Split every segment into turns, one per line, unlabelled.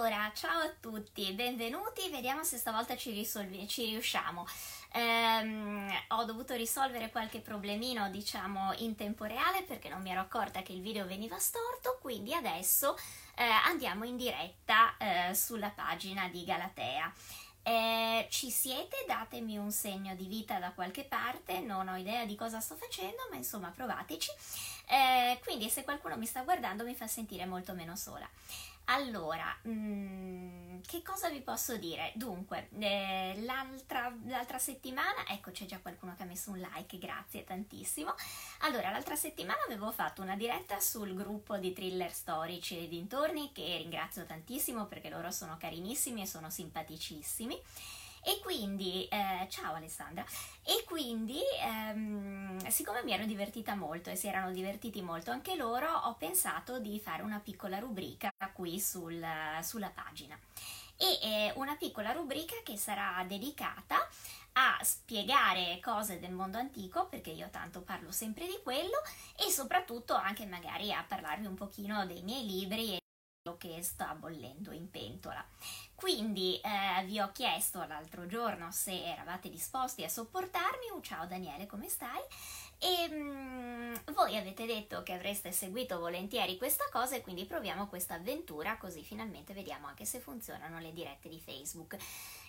Allora, ciao a tutti, benvenuti, vediamo se stavolta ci, risolvi- ci riusciamo. Ehm, ho dovuto risolvere qualche problemino, diciamo, in tempo reale perché non mi ero accorta che il video veniva storto, quindi adesso eh, andiamo in diretta eh, sulla pagina di Galatea. Eh, ci siete? Datemi un segno di vita da qualche parte, non ho idea di cosa sto facendo, ma insomma provateci. Eh, quindi se qualcuno mi sta guardando mi fa sentire molto meno sola. Allora, mm, che cosa vi posso dire? Dunque, eh, l'altra, l'altra, settimana, ecco c'è già qualcuno che ha messo un like, grazie tantissimo. Allora, l'altra settimana avevo fatto una diretta sul gruppo di thriller storici e dintorni che ringrazio tantissimo perché loro sono carinissimi e sono simpaticissimi. E quindi, eh, ciao Alessandra, e quindi ehm, siccome mi ero divertita molto e si erano divertiti molto anche loro, ho pensato di fare una piccola rubrica qui sul, sulla pagina. E eh, una piccola rubrica che sarà dedicata a spiegare cose del mondo antico, perché io tanto parlo sempre di quello, e soprattutto anche magari a parlarvi un pochino dei miei libri che sta bollendo in pentola. Quindi eh, vi ho chiesto l'altro giorno se eravate disposti a sopportarmi. Uh, ciao Daniele, come stai? E um, voi avete detto che avreste seguito volentieri questa cosa e quindi proviamo questa avventura così finalmente vediamo anche se funzionano le dirette di Facebook.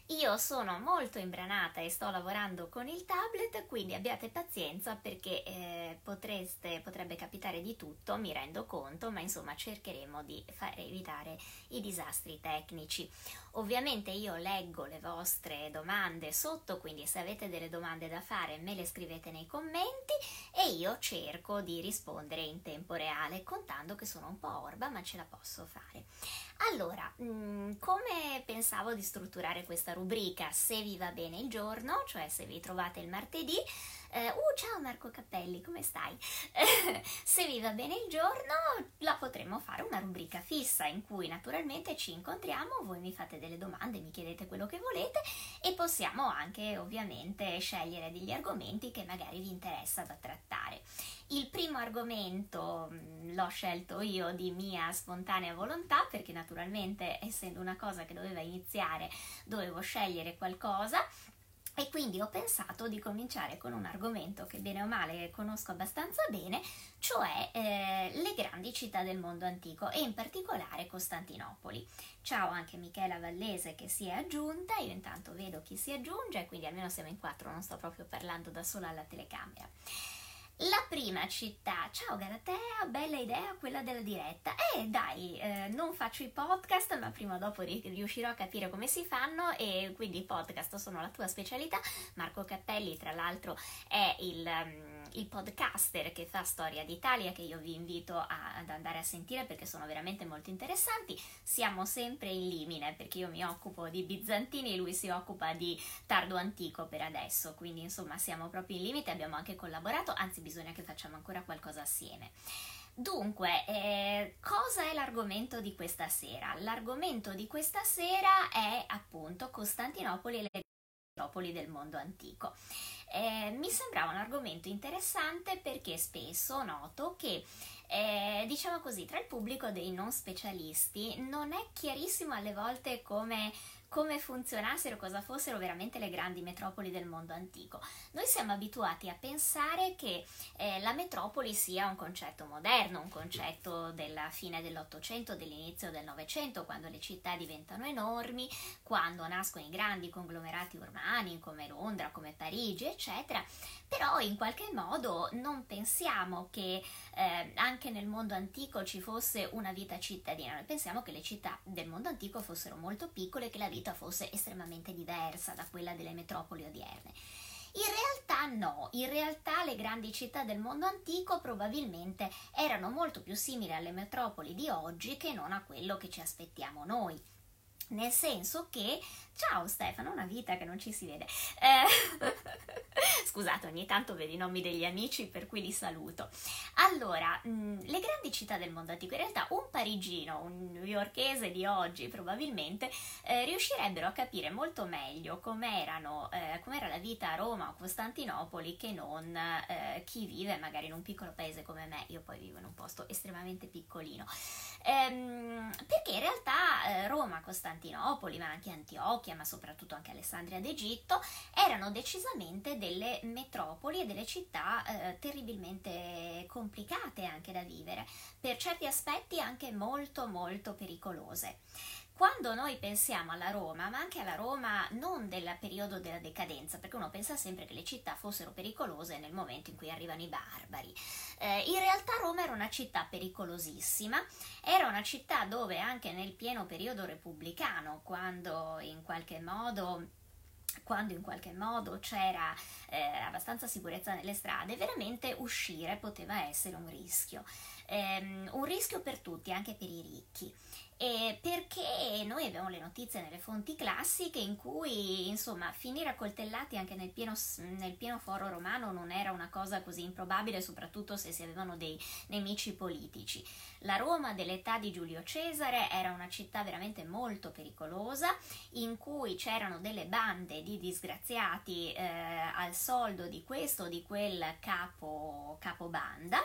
Io sono molto imbranata e sto lavorando con il tablet, quindi abbiate pazienza perché eh, potreste, potrebbe capitare di tutto, mi rendo conto, ma insomma cercheremo di fare evitare i disastri tecnici. Ovviamente io leggo le vostre domande sotto, quindi se avete delle domande da fare me le scrivete nei commenti e io cerco di rispondere in tempo reale, contando che sono un po' orba, ma ce la posso fare. Allora, mm, come pensavo di strutturare questa rubrica? Se vi va bene il giorno, cioè se vi trovate il martedì, eh, uh, ciao Marco Cappelli, come stai? se vi va bene il giorno, la potremmo fare una rubrica fissa in cui naturalmente ci incontriamo, voi mi fate delle domande, mi chiedete quello che volete e possiamo anche ovviamente scegliere degli argomenti che magari vi interessa da trattare. Il primo argomento mm, l'ho scelto io di mia spontanea volontà perché naturalmente essendo una cosa che doveva iniziare dovevo scegliere qualcosa e quindi ho pensato di cominciare con un argomento che bene o male conosco abbastanza bene, cioè eh, le grandi città del mondo antico e in particolare Costantinopoli. Ciao anche Michela Vallese che si è aggiunta, io intanto vedo chi si aggiunge, quindi almeno siamo in quattro, non sto proprio parlando da sola alla telecamera. La prima città, ciao Galatea, bella idea quella della diretta. Eh dai, eh, non faccio i podcast, ma prima o dopo riuscirò a capire come si fanno e quindi i podcast sono la tua specialità. Marco Cappelli, tra l'altro, è il... Um, il podcaster che fa Storia d'Italia che io vi invito a, ad andare a sentire perché sono veramente molto interessanti. Siamo sempre in limine perché io mi occupo di bizantini e lui si occupa di tardo antico per adesso, quindi insomma siamo proprio in limite, abbiamo anche collaborato, anzi bisogna che facciamo ancora qualcosa assieme. Dunque, eh, cosa è l'argomento di questa sera? L'argomento di questa sera è appunto Costantinopoli e le metropoli del mondo antico eh, mi sembrava un argomento interessante perché spesso noto che eh, diciamo così, tra il pubblico dei non specialisti non è chiarissimo alle volte come come funzionassero, cosa fossero veramente le grandi metropoli del mondo antico. Noi siamo abituati a pensare che eh, la metropoli sia un concetto moderno, un concetto della fine dell'Ottocento, dell'inizio del Novecento, quando le città diventano enormi, quando nascono i grandi conglomerati urbani come Londra, come Parigi, eccetera. Però in qualche modo non pensiamo che eh, anche nel mondo antico ci fosse una vita cittadina, noi pensiamo che le città del mondo antico fossero molto piccole e che la vita vita fosse estremamente diversa da quella delle metropoli odierne. In realtà no, in realtà le grandi città del mondo antico probabilmente erano molto più simili alle metropoli di oggi che non a quello che ci aspettiamo noi nel senso che ciao Stefano, una vita che non ci si vede. Eh, scusate, ogni tanto vedo i nomi degli amici per cui li saluto. Allora, mm, le grandi città del mondo antico, in realtà un parigino, un newyorkese di oggi probabilmente eh, riuscirebbero a capire molto meglio com'erano, eh, com'era la vita a Roma o Costantinopoli che non eh, chi vive magari in un piccolo paese come me, io poi vivo in un posto estremamente piccolino. Ehm, perché in realtà eh, Roma, Costantinopoli, ma anche Antiochia, ma soprattutto anche Alessandria d'Egitto, erano decisamente delle metropoli e delle città eh, terribilmente complicate anche da vivere, per certi aspetti anche molto molto pericolose. Quando noi pensiamo alla Roma, ma anche alla Roma non del periodo della decadenza, perché uno pensa sempre che le città fossero pericolose nel momento in cui arrivano i barbari, eh, in realtà Roma era una città pericolosissima, era una città dove anche nel pieno periodo repubblicano, quando in qualche modo quando in qualche modo c'era eh, abbastanza sicurezza nelle strade, veramente uscire poteva essere un rischio. Um, un rischio per tutti, anche per i ricchi. Eh, perché noi abbiamo le notizie nelle fonti classiche in cui insomma finire accoltellati anche nel pieno, nel pieno, foro romano non era una cosa così improbabile soprattutto se si avevano dei nemici politici. La Roma dell'età di Giulio Cesare era una città veramente molto pericolosa in cui c'erano delle bande di disgraziati eh, al soldo di questo o di quel capo, capobanda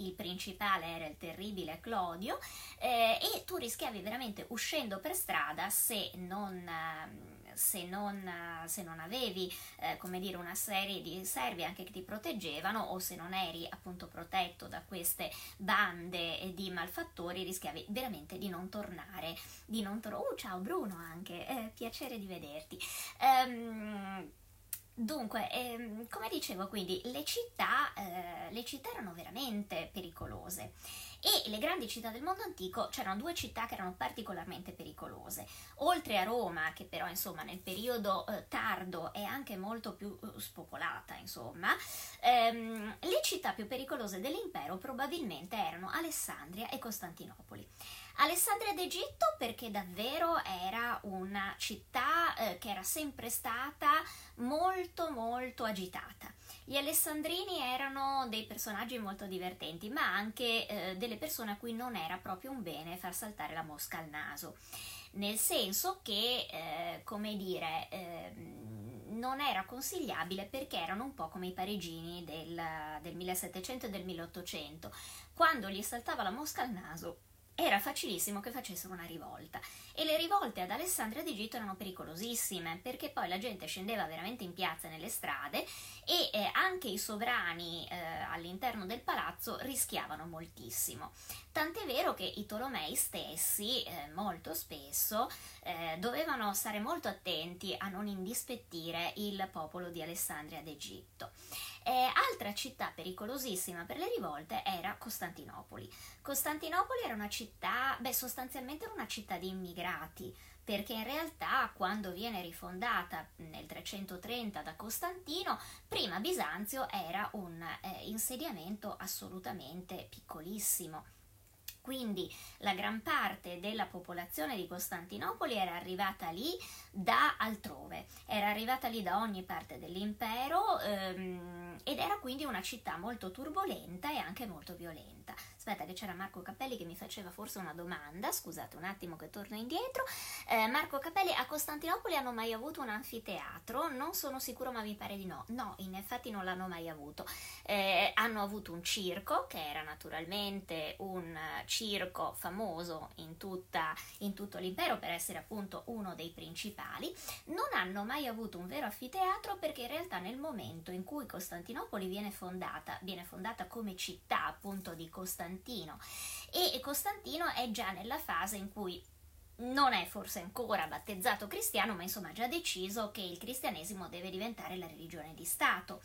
il principale era il terribile Clodio eh, e tu rischiavi veramente uscendo per strada se non, ehm, se non, se non avevi eh, come dire una serie di servi anche che ti proteggevano o se non eri appunto protetto da queste bande di malfattori rischiavi veramente di non tornare di non tornare oh ciao Bruno anche eh, piacere di vederti. Um, Dunque, ehm, come dicevo, quindi le città, eh, le città erano veramente pericolose e le grandi città del mondo antico c'erano due città che erano particolarmente pericolose. Oltre a Roma, che però insomma nel periodo eh, tardo è anche molto più uh, spopolata, insomma, ehm, le città più pericolose dell'impero probabilmente erano Alessandria e Costantinopoli. Alessandria d'Egitto perché davvero era una città eh, che era sempre stata molto molto agitata. Gli alessandrini erano dei personaggi molto divertenti, ma anche eh, delle persone a cui non era proprio un bene far saltare la mosca al naso, nel senso che, eh, come dire, eh, non era consigliabile perché erano un po' come i parigini del, del 1700 e del 1800. Quando gli saltava la mosca al naso era facilissimo che facessero una rivolta e le rivolte ad Alessandria d'Egitto erano pericolosissime perché poi la gente scendeva veramente in piazza nelle strade e eh, anche i sovrani eh, all'interno del palazzo rischiavano moltissimo. Tant'è vero che i Tolomei stessi eh, molto spesso eh, dovevano stare molto attenti a non indispettire il popolo di Alessandria d'Egitto. Eh, altra città pericolosissima per le rivolte era Costantinopoli. Costantinopoli era una città, beh, sostanzialmente era una città di immigrati, perché in realtà quando viene rifondata nel 330 da Costantino, prima Bisanzio era un eh, insediamento assolutamente piccolissimo quindi la gran parte della popolazione di Costantinopoli era arrivata lì da altrove, era arrivata lì da ogni parte dell'impero ehm, ed era quindi una città molto turbolenta e anche molto violenta. Aspetta che c'era Marco Cappelli che mi faceva forse una domanda, scusate un attimo che torno indietro. Eh, Marco Cappelli, a Costantinopoli hanno mai avuto un anfiteatro? Non sono sicuro ma mi pare di no. No, in effetti non l'hanno mai avuto. Eh, hanno avuto un circo che era naturalmente un circo famoso in, tutta, in tutto l'impero per essere appunto uno dei principali. Non hanno mai avuto un vero anfiteatro perché in realtà nel momento in cui Costantinopoli viene fondata, viene fondata come città appunto di Costantinopoli, Costantino. E Costantino è già nella fase in cui non è forse ancora battezzato cristiano, ma insomma ha già deciso che il cristianesimo deve diventare la religione di Stato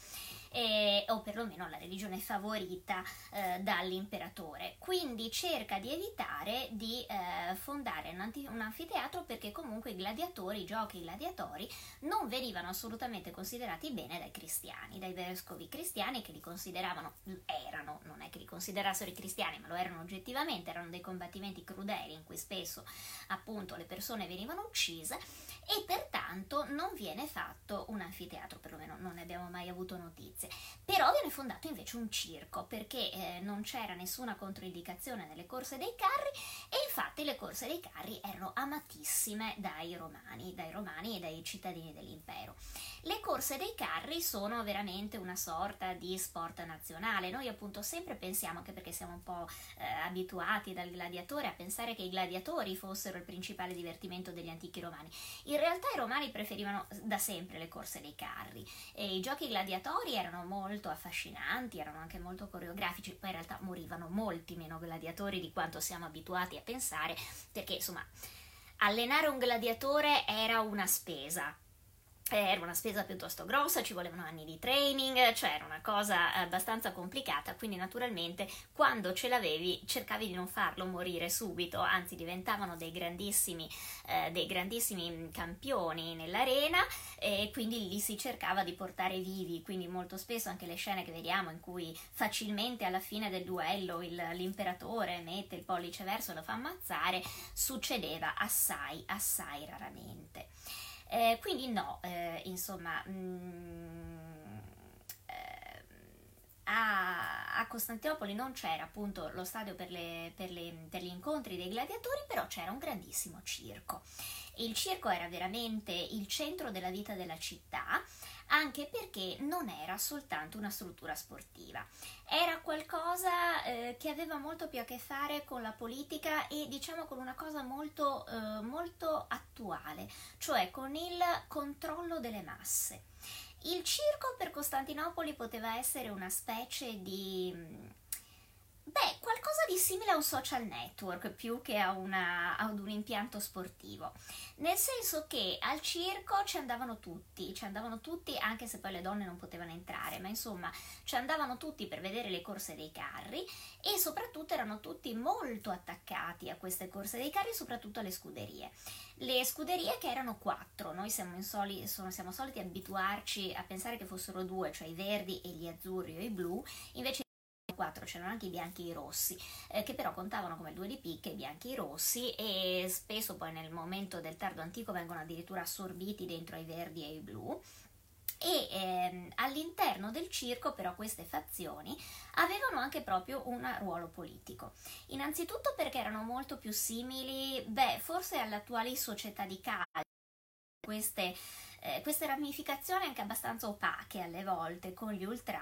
eh, o perlomeno la religione favorita eh, dall'imperatore. Quindi cerca di evitare di eh, fondare un, anti- un, anfiteatro perché comunque i gladiatori, i giochi gladiatori non venivano assolutamente considerati bene dai cristiani, dai vescovi cristiani che li consideravano, erano, non è che li considerassero i cristiani, ma lo erano oggettivamente, erano dei combattimenti crudeli in cui spesso appunto le persone venivano uccise e pertanto non viene fatto un anfiteatro, perlomeno non ne abbiamo mai avuto notizie. Però viene fondato invece un circo perché eh, non c'era nessuna controindicazione nelle corse dei carri e infatti le corse dei carri erano amatissime dai romani, dai romani e dai cittadini dell'impero. Le corse dei carri sono veramente una sorta di sport nazionale. Noi appunto sempre pensiamo, anche perché siamo un po' eh, abituati dal gladiatore, a pensare che i gladiatori fossero il principale divertimento degli antichi romani. In realtà i romani preferivano da sempre le corse dei carri e i giochi gladiatori erano molto affascinanti, erano anche molto coreografici, poi in realtà morivano molti meno gladiatori di quanto siamo abituati a pensare, perché insomma allenare un gladiatore era una spesa, era una spesa piuttosto grossa, ci volevano anni di training, cioè era una cosa abbastanza complicata, quindi naturalmente quando ce l'avevi cercavi di non farlo morire subito, anzi diventavano dei grandissimi, eh, dei grandissimi campioni nell'arena e quindi li si cercava di portare vivi, quindi molto spesso anche le scene che vediamo in cui facilmente alla fine del duello il, l'imperatore mette il pollice verso e lo fa ammazzare, succedeva assai, assai raramente. Eh, quindi no, eh, insomma, mh, mm, eh, a, a, Costantinopoli non c'era appunto lo stadio per, le, per, le, per gli incontri dei gladiatori, però c'era un grandissimo circo. Il circo era veramente il centro della vita della città anche perché non era soltanto una struttura sportiva, era qualcosa eh, che aveva molto più a che fare con la politica e diciamo con una cosa molto, eh, molto attuale, cioè con il controllo delle masse. Il circo per Costantinopoli poteva essere una specie di Beh, qualcosa di simile a un social network più che a una, ad un impianto sportivo, nel senso che al circo ci andavano tutti, ci andavano tutti anche se poi le donne non potevano entrare, ma insomma ci andavano tutti per vedere le corse dei carri e soprattutto erano tutti molto attaccati a queste corse dei carri, soprattutto alle scuderie. Le scuderie che erano quattro, noi siamo, soli, sono, siamo soliti abituarci a pensare che fossero due, cioè i verdi e gli azzurri o i blu, invece 4 c'erano anche i bianchi e i rossi, eh, che però contavano come due di picche, i bianchi e i rossi, e spesso poi nel momento del tardo antico vengono addirittura assorbiti dentro ai verdi e ai blu. E ehm, all'interno del circo, però, queste fazioni avevano anche proprio un ruolo politico. Innanzitutto perché erano molto più simili, beh, forse alle attuali società di calcio. Queste eh, queste ramificazioni anche abbastanza opache alle volte con gli ultra,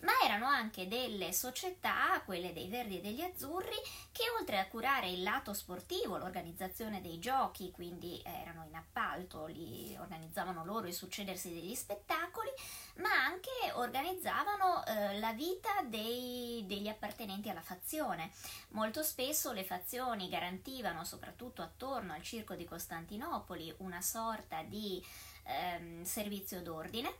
ma erano anche delle società, quelle dei verdi e degli azzurri, che oltre a curare il lato sportivo, l'organizzazione dei giochi, quindi erano in appalto, li organizzavano loro il succedersi degli spettacoli, ma anche organizzavano eh, la vita dei, degli appartenenti alla fazione. Molto spesso le fazioni garantivano, soprattutto attorno al circo di Costantinopoli, una sorta di ehm, servizio d'ordine,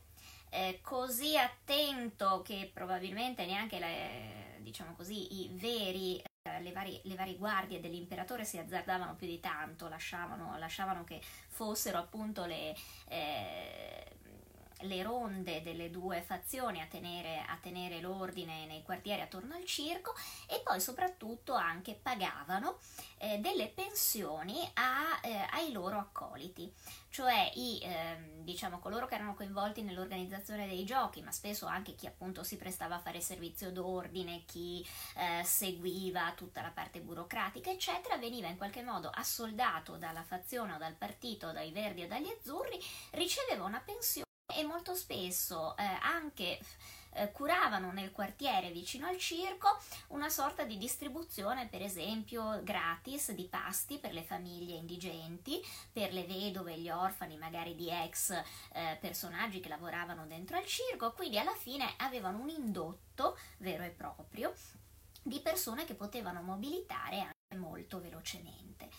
eh, così attento che probabilmente neanche le, diciamo così, i veri eh, le varie, le varie, guardie dell'imperatore si azzardavano più di tanto, lasciavano, lasciavano che fossero appunto le, eh, le, ronde delle due fazioni a tenere, a tenere, l'ordine nei quartieri attorno al circo e poi soprattutto anche pagavano eh, delle pensioni a, eh, ai loro accoliti. Cioè i, eh, diciamo, coloro che erano coinvolti nell'organizzazione dei giochi, ma spesso anche chi appunto si prestava a fare servizio d'ordine, chi eh, seguiva tutta la parte burocratica, eccetera, veniva in qualche modo assoldato dalla fazione o dal partito, dai verdi o dagli azzurri, riceveva una pensione e molto spesso eh, anche eh, curavano nel quartiere vicino al circo una sorta di distribuzione, per esempio, gratis di pasti per le famiglie indigenti, per le vedove gli orfani, magari di ex eh, personaggi che lavoravano dentro al circo, quindi alla fine avevano un indotto vero e proprio di persone che potevano mobilitare anche molto velocemente.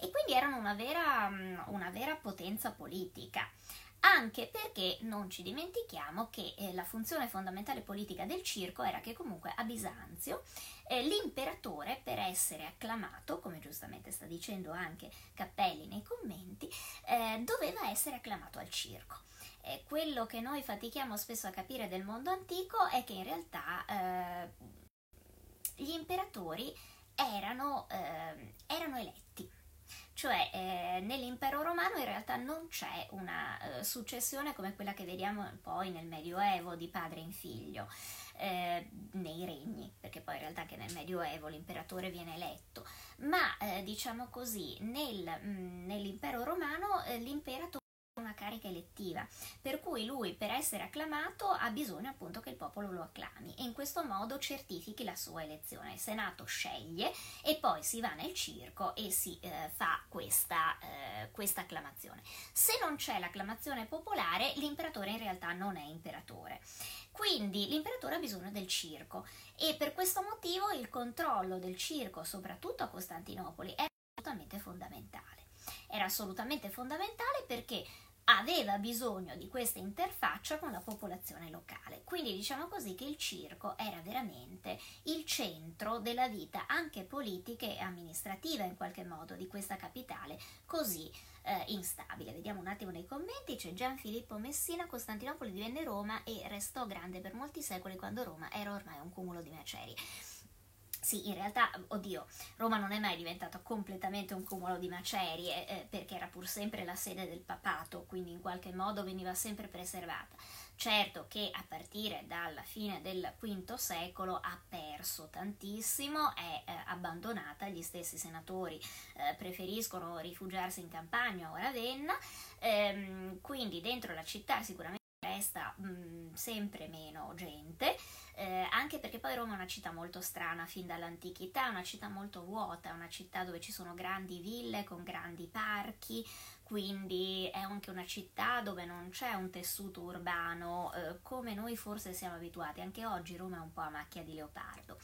E quindi erano una vera, una vera potenza politica anche perché non ci dimentichiamo che eh, la funzione fondamentale politica del circo era che comunque a Bisanzio eh, l'imperatore per essere acclamato, come giustamente sta dicendo anche Cappelli nei commenti, eh, doveva essere acclamato al circo. quello che noi fatichiamo spesso a capire del mondo antico è che in realtà eh, gli imperatori erano, eh, erano eletti cioè eh, nell'impero romano in realtà non c'è una eh, successione come quella che vediamo poi nel Medioevo di padre in figlio. Eh, nei regni, perché poi in realtà anche nel Medioevo l'imperatore viene eletto, ma eh, diciamo così, nel, mh, mm, nell'impero romano eh, l'imperatore una carica elettiva, per cui lui per essere acclamato ha bisogno appunto che il popolo lo acclami e in questo modo certifichi la sua elezione. Il Senato sceglie e poi si va nel circo e si eh, fa questa, eh, questa acclamazione. Se non c'è l'acclamazione popolare, l'imperatore in realtà non è imperatore. Quindi l'imperatore ha bisogno del circo e per questo motivo il controllo del circo, soprattutto a Costantinopoli, è assolutamente fondamentale. Era assolutamente fondamentale perché aveva bisogno di questa interfaccia con la popolazione locale. Quindi diciamo così che il circo era veramente il centro della vita anche politica e amministrativa in qualche modo di questa capitale così eh, instabile. Vediamo un attimo nei commenti, c'è Gian Filippo Messina, Costantinopoli divenne Roma e restò grande per molti secoli quando Roma era ormai un cumulo di macerie. Sì, in realtà, oddio, Roma non è mai diventata completamente un cumulo di macerie, eh, perché era pur sempre la sede del papato, quindi in qualche modo veniva sempre preservata. Certo che a partire dalla fine del V secolo ha perso tantissimo, è eh, abbandonata, gli stessi senatori eh, preferiscono rifugiarsi in campagna o Ravenna, ehm, quindi dentro la città sicuramente resta mh, mm, sempre meno gente, eh, anche perché poi Roma è una città molto strana fin dall'antichità, una città molto vuota, una città dove ci sono grandi ville con grandi parchi, quindi è anche una città dove non c'è un tessuto urbano eh, come noi forse siamo abituati, anche oggi Roma è un po' a macchia di leopardo.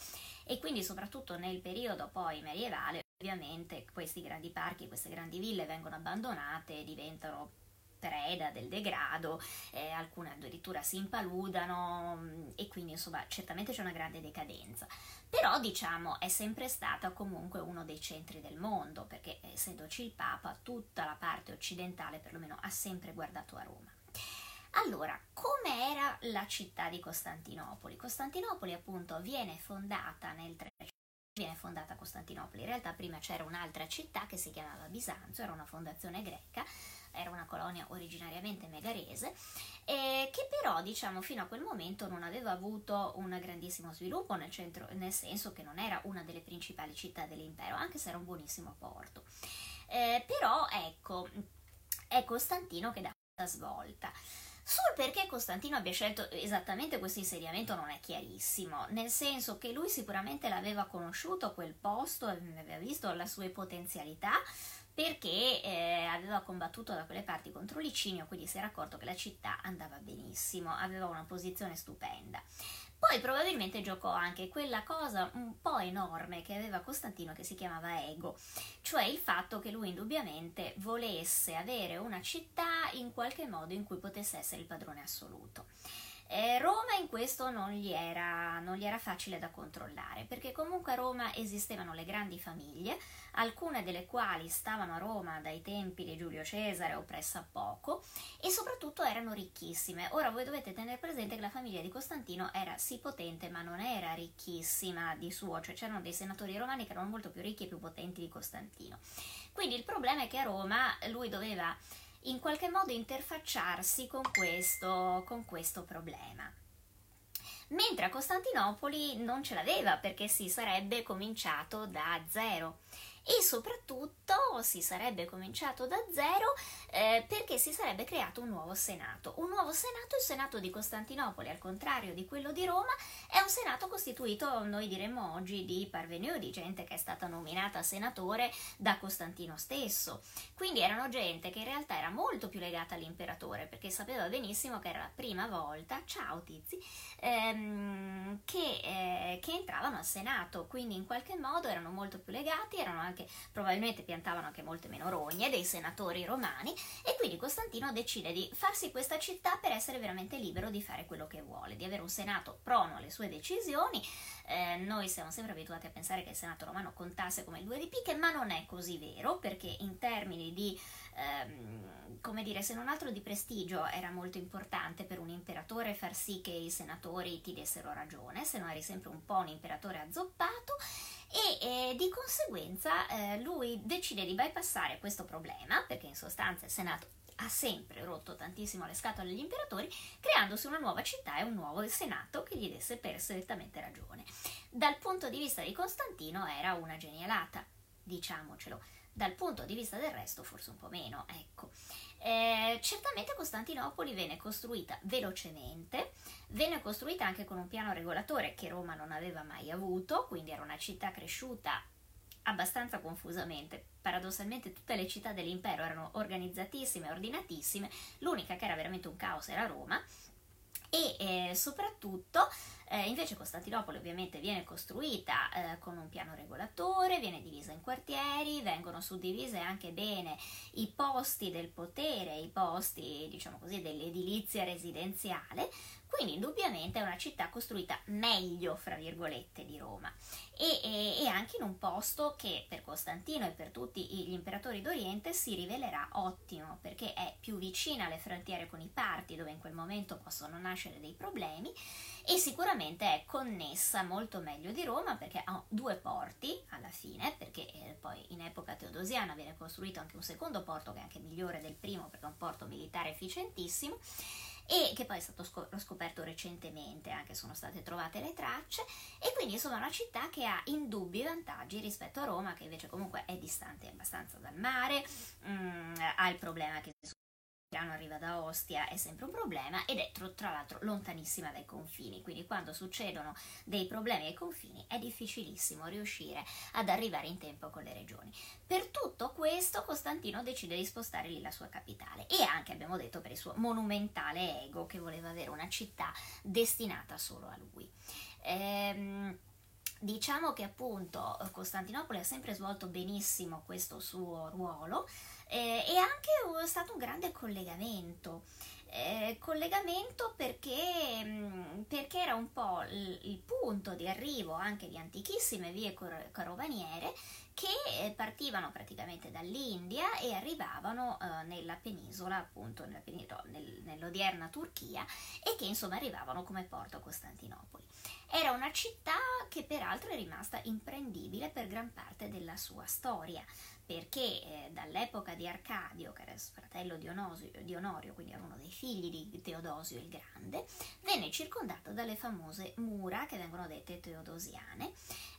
E quindi soprattutto nel periodo poi medievale ovviamente questi grandi parchi, queste grandi ville vengono abbandonate e diventano preda del degrado, eh, alcune addirittura si impaludano mm, e quindi insomma certamente c'è una grande decadenza. Però diciamo è sempre stata comunque uno dei centri del mondo perché essendoci il Papa tutta la parte occidentale perlomeno ha sempre guardato a Roma. Allora, come era la città di Costantinopoli? Costantinopoli appunto viene fondata nel 300 viene fondata Costantinopoli. In realtà prima c'era un'altra città che si chiamava Bisanzio, era una fondazione greca, era una colonia originariamente megarese, eh, che però diciamo fino a quel momento non aveva avuto un grandissimo sviluppo nel, centro, nel senso che non era una delle principali città dell'impero, anche se era un buonissimo porto. Eh, però ecco, è Costantino che dà questa svolta. Sul perché Costantino abbia scelto esattamente questo insediamento non è chiarissimo, nel senso che lui sicuramente l'aveva conosciuto quel posto, aveva visto le sue potenzialità, perché eh, aveva combattuto da quelle parti contro Licinio, quindi si era accorto che la città andava benissimo, aveva una posizione stupenda. Poi probabilmente giocò anche quella cosa un po' enorme che aveva Costantino che si chiamava ego, cioè il fatto che lui indubbiamente volesse avere una città in qualche modo in cui potesse essere il padrone assoluto. Eh, Roma in questo non gli, era, non gli, era, facile da controllare, perché comunque a Roma esistevano le grandi famiglie, alcune delle quali stavano a Roma dai tempi di Giulio Cesare o pressa poco, e soprattutto erano ricchissime. Ora voi dovete tenere presente che la famiglia di Costantino era sì potente, ma non era ricchissima di suo, cioè c'erano dei senatori romani che erano molto più ricchi e più potenti di Costantino. Quindi il problema è che a Roma lui doveva in qualche modo interfacciarsi con questo, con questo problema. Mentre a Costantinopoli non ce l'aveva perché si sarebbe cominciato da zero e soprattutto si sarebbe cominciato da zero eh, perché si sarebbe creato un nuovo Senato. Un nuovo Senato, il Senato di Costantinopoli, al contrario di quello di Roma, è un Senato costituito, noi diremmo oggi, di parvenu, di gente che è stata nominata senatore da Costantino stesso. Quindi erano gente che in realtà era molto più legata all'imperatore perché sapeva benissimo che era la prima volta, ciao tizi, ehm, che, eh, che entravano al Senato, quindi in qualche modo erano molto più legati, erano anche, probabilmente piantavano anche molte meno rogne dei senatori romani e quindi Costantino decide di farsi questa città per essere veramente libero di fare quello che vuole, di avere un senato prono alle sue decisioni. Eh, noi siamo sempre abituati a pensare che il senato romano contasse come il due di picche, ma non è così vero perché in termini di ehm, come dire, se non altro di prestigio era molto importante per un imperatore far sì che i senatori ti dessero ragione, se no eri sempre un po' un imperatore azzoppato e eh, di conseguenza eh, lui decide di bypassare questo problema, perché in sostanza il Senato ha sempre rotto tantissimo le scatole agli imperatori, creandosi una nuova città e un nuovo senato che gli desse perfettamente ragione. Dal punto di vista di Costantino era una genialata, diciamocelo. Dal punto di vista del resto forse un po' meno, ecco. Eh, certamente Costantinopoli venne costruita velocemente, venne costruita anche con un piano regolatore che Roma non aveva mai avuto, quindi era una città cresciuta abbastanza confusamente. Paradossalmente tutte le città dell'impero erano organizzatissime, ordinatissime, l'unica che era veramente un caos era Roma e eh, soprattutto eh, invece Costantinopoli ovviamente viene costruita eh, con un piano regolatore, viene divisa in quartieri, vengono suddivise anche bene i posti del potere, i posti diciamo così dell'edilizia residenziale, quindi indubbiamente è una città costruita meglio, fra virgolette, di Roma. E, e, e, anche in un posto che per Costantino e per tutti gli imperatori d'Oriente si rivelerà ottimo perché è più vicina alle frontiere con i parti dove in quel momento possono nascere dei problemi e sicuramente è connessa molto meglio di Roma perché ha due porti alla fine perché eh, poi in epoca teodosiana viene costruito anche un secondo porto che è anche migliore del primo perché è un porto militare efficientissimo e che poi è stato scoperto recentemente, anche sono state trovate le tracce, e quindi insomma è una città che ha indubbi vantaggi rispetto a Roma, che invece comunque è distante abbastanza dal mare, mh, mm, ha il problema che Milano arriva da Ostia è sempre un problema ed è tra l'altro lontanissima dai confini, quindi quando succedono dei problemi ai confini è difficilissimo riuscire ad arrivare in tempo con le regioni. Per tutto questo Costantino decide di spostare lì la sua capitale e anche abbiamo detto per il suo monumentale ego che voleva avere una città destinata solo a lui. Ehm, diciamo che appunto Costantinopoli ha sempre svolto benissimo questo suo ruolo eh, e anche è stato un grande collegamento. Eh, collegamento perché, mm, perché, era un po' il, il, punto di arrivo anche di antichissime vie carovaniere che eh, partivano praticamente dall'India e arrivavano eh, nella penisola, appunto nella penisola, nel, nell'odierna Turchia e che insomma arrivavano come porto a Costantinopoli. Era una città che peraltro è rimasta imprendibile per gran parte della sua storia perché eh, dall'epoca di Arcadio, che era fratello di, Onosio, di Onorio, quindi era uno dei figli di Teodosio il Grande, venne circondato dalle famose mura che vengono dette teodosiane,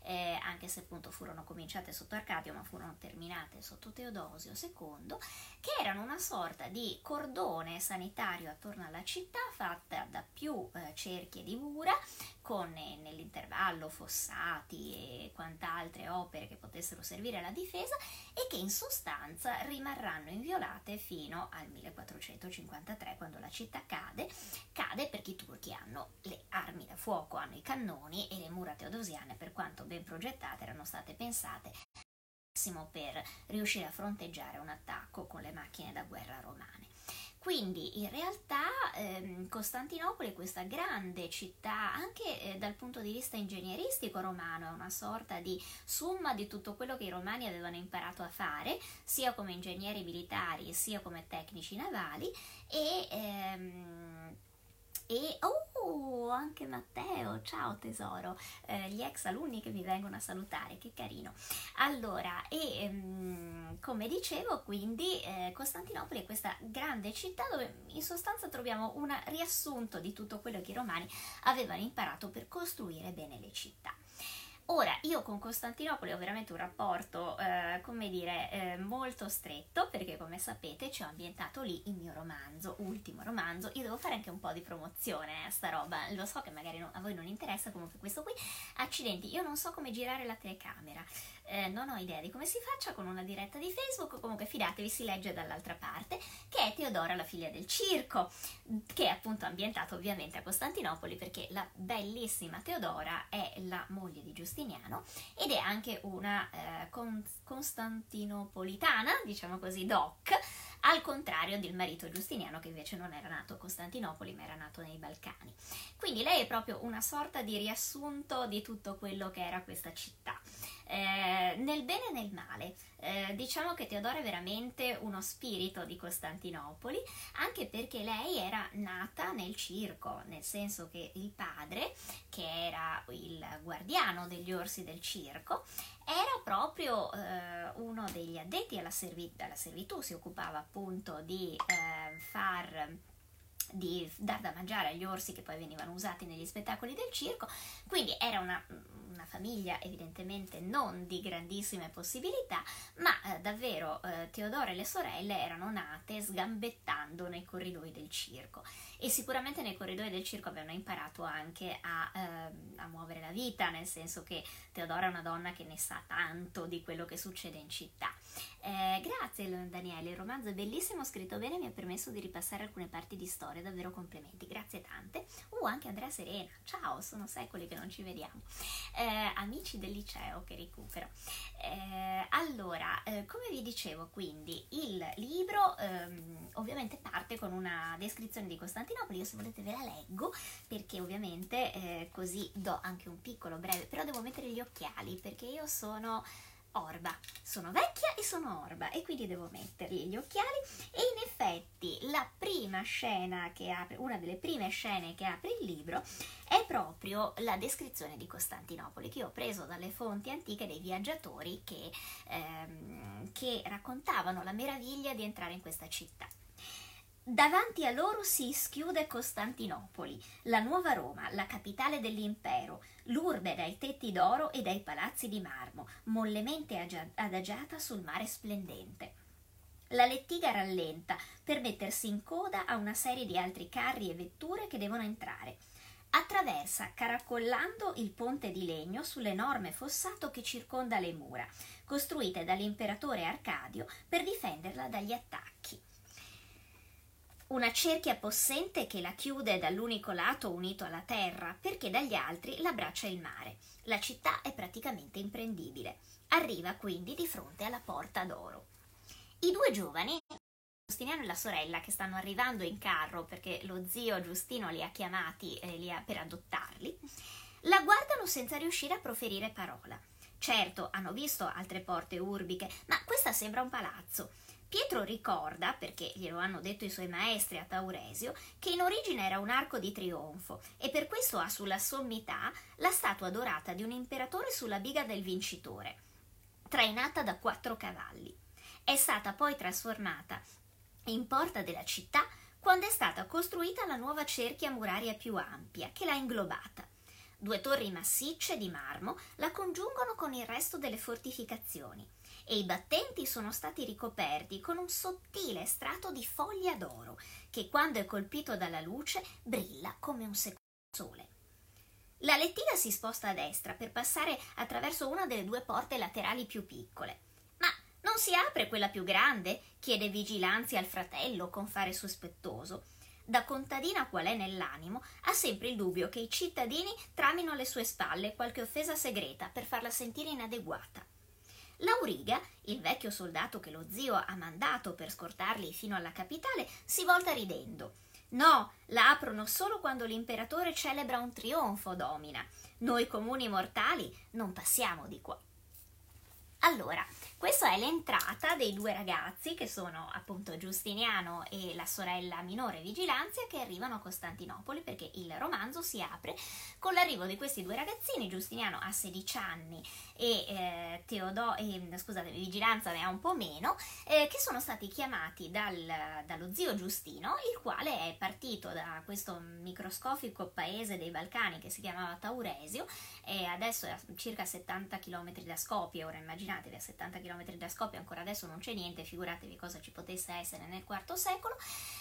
eh, anche se appunto furono cominciate sotto Arcadio ma furono terminate sotto Teodosio II, che erano una sorta di cordone sanitario attorno alla città fatta da più eh, cerchie di mura con eh, nell'intervallo fossati e quant'altre opere che potessero servire alla difesa e che in sostanza rimarranno inviolate fino al 1453 quando la città cade, cade perché i turchi hanno le armi da fuoco, hanno i cannoni e le mura teodosiane per quanto ben progettate erano state pensate per riuscire a fronteggiare un attacco con le macchine da guerra romane. Quindi in realtà ehm, Costantinopoli questa grande città, anche eh, dal punto di vista ingegneristico romano, è una sorta di summa di tutto quello che i romani avevano imparato a fare, sia come ingegneri militari sia come tecnici navali e ehm, e oh, anche Matteo, ciao tesoro, eh, gli ex alunni che mi vengono a salutare, che carino. Allora, e ehm, come dicevo, quindi eh, Costantinopoli è questa grande città dove in sostanza troviamo un riassunto di tutto quello che i romani avevano imparato per costruire bene le città. Ora, io con Costantinopoli ho veramente un rapporto, eh, come dire, eh, molto stretto, perché come sapete ci ho ambientato lì il mio romanzo, ultimo romanzo. Io devo fare anche un po' di promozione a sta roba, lo so che magari non, a voi non interessa, comunque questo qui, accidenti, io non so come girare la telecamera, eh, non ho idea di come si faccia con una diretta di Facebook, comunque fidatevi, si legge dall'altra parte, che è Teodora, la figlia del circo, che è appunto ambientato ovviamente a Costantinopoli, perché la bellissima Teodora è la moglie di Giustiniano ed è anche una eh, con- costantinopolitana, diciamo così, doc, al contrario del marito Giustiniano che invece non era nato a Costantinopoli ma era nato nei Balcani. Quindi lei è proprio una sorta di riassunto di tutto quello che era questa città. Eh, nel bene e nel male. Eh, diciamo che Teodora è veramente uno spirito di Costantinopoli, anche perché lei era nata nel circo, nel senso che il padre, che era il guardiano degli orsi del circo, era proprio eh, uno degli addetti alla, servi- alla, servitù, si occupava appunto di eh, far di dar da mangiare agli orsi che poi venivano usati negli spettacoli del circo, quindi era una, famiglia evidentemente non di grandissime possibilità, ma eh, davvero eh, Teodoro e le sorelle erano nate sgambettando nei corridoi del circo e sicuramente nei corridoi del circo avevano imparato anche a, eh, a, muovere la vita, nel senso che Teodora è una donna che ne sa tanto di quello che succede in città. Eh, grazie Daniele, il romanzo è bellissimo, scritto bene, mi ha permesso di ripassare alcune parti di storia, davvero complimenti, grazie tante. Uh, anche Andrea Serena, ciao, sono secoli che non ci vediamo. Eh, amici del liceo che recupero. Eh, allora, eh, come vi dicevo quindi, il libro ehm, ovviamente parte con una descrizione di Costantinopoli, io se volete ve la leggo perché ovviamente eh, così do anche un piccolo breve, però devo mettere gli occhiali perché io sono orba. Sono vecchia e sono orba e quindi devo mettergli gli occhiali e in effetti la prima scena che apre, una delle prime scene che apre il libro è proprio la descrizione di Costantinopoli che ho preso dalle fonti antiche dei viaggiatori che, ehm, che raccontavano la meraviglia di entrare in questa città. Davanti a loro si schiude Costantinopoli, la nuova Roma, la capitale dell'impero, l'urbe dai tetti d'oro e dai palazzi di marmo, mollemente adagiata sul mare splendente. La lettiga rallenta per mettersi in coda a una serie di altri carri e vetture che devono entrare. Attraversa caracollando il ponte di legno sull'enorme fossato che circonda le mura, costruite dall'imperatore Arcadio per difenderla dagli attacchi una cerchia possente che la chiude dall'unico lato unito alla terra, perché dagli altri l'abbraccia il mare. La città è praticamente imprendibile. Arriva quindi di fronte alla Porta d'Oro. I due giovani, Giustiniano e la sorella, che stanno arrivando in carro perché lo zio Giustino li ha chiamati eh, li ha, per adottarli, la guardano senza riuscire a proferire parola. Certo, hanno visto altre porte urbiche, ma questa sembra un palazzo. Pietro ricorda, perché glielo hanno detto i suoi maestri a Tauresio, che in origine era un arco di trionfo e per questo ha sulla sommità la statua dorata di un imperatore sulla biga del vincitore, trainata da quattro cavalli. È stata poi trasformata in porta della città quando è stata costruita la nuova cerchia muraria più ampia che l'ha inglobata. Due torri massicce di marmo la congiungono con il resto delle fortificazioni e i battenti sono stati ricoperti con un sottile strato di foglia d'oro che quando è colpito dalla luce brilla come un secondo sole. La lettiga si sposta a destra per passare attraverso una delle due porte laterali più piccole. Ma non si apre quella più grande? chiede Vigilanzi al fratello con fare sospettoso. Da contadina qual è nell'animo, ha sempre il dubbio che i cittadini tramino alle sue spalle qualche offesa segreta per farla sentire inadeguata. Lauriga, il vecchio soldato che lo zio ha mandato per scortarli fino alla capitale, si volta ridendo. No, la aprono solo quando l'imperatore celebra un trionfo, domina. Noi comuni mortali non passiamo di qua. Allora, questa è l'entrata dei due ragazzi che sono appunto Giustiniano e la sorella minore Vigilanzia che arrivano a Costantinopoli perché il romanzo si apre con l'arrivo di questi due ragazzini. Giustiniano ha 16 anni e, eh, Teodo- e scusate, Vigilanza ne ha un po' meno, eh, che sono stati chiamati dal, dallo zio Giustino, il quale è partito da questo microscopico paese dei Balcani che si chiamava Tauresio e adesso è a circa 70 km da Skopje, ora immaginatevi a 70 km da Scopia ancora adesso non c'è niente, figuratevi cosa ci potesse essere nel IV secolo,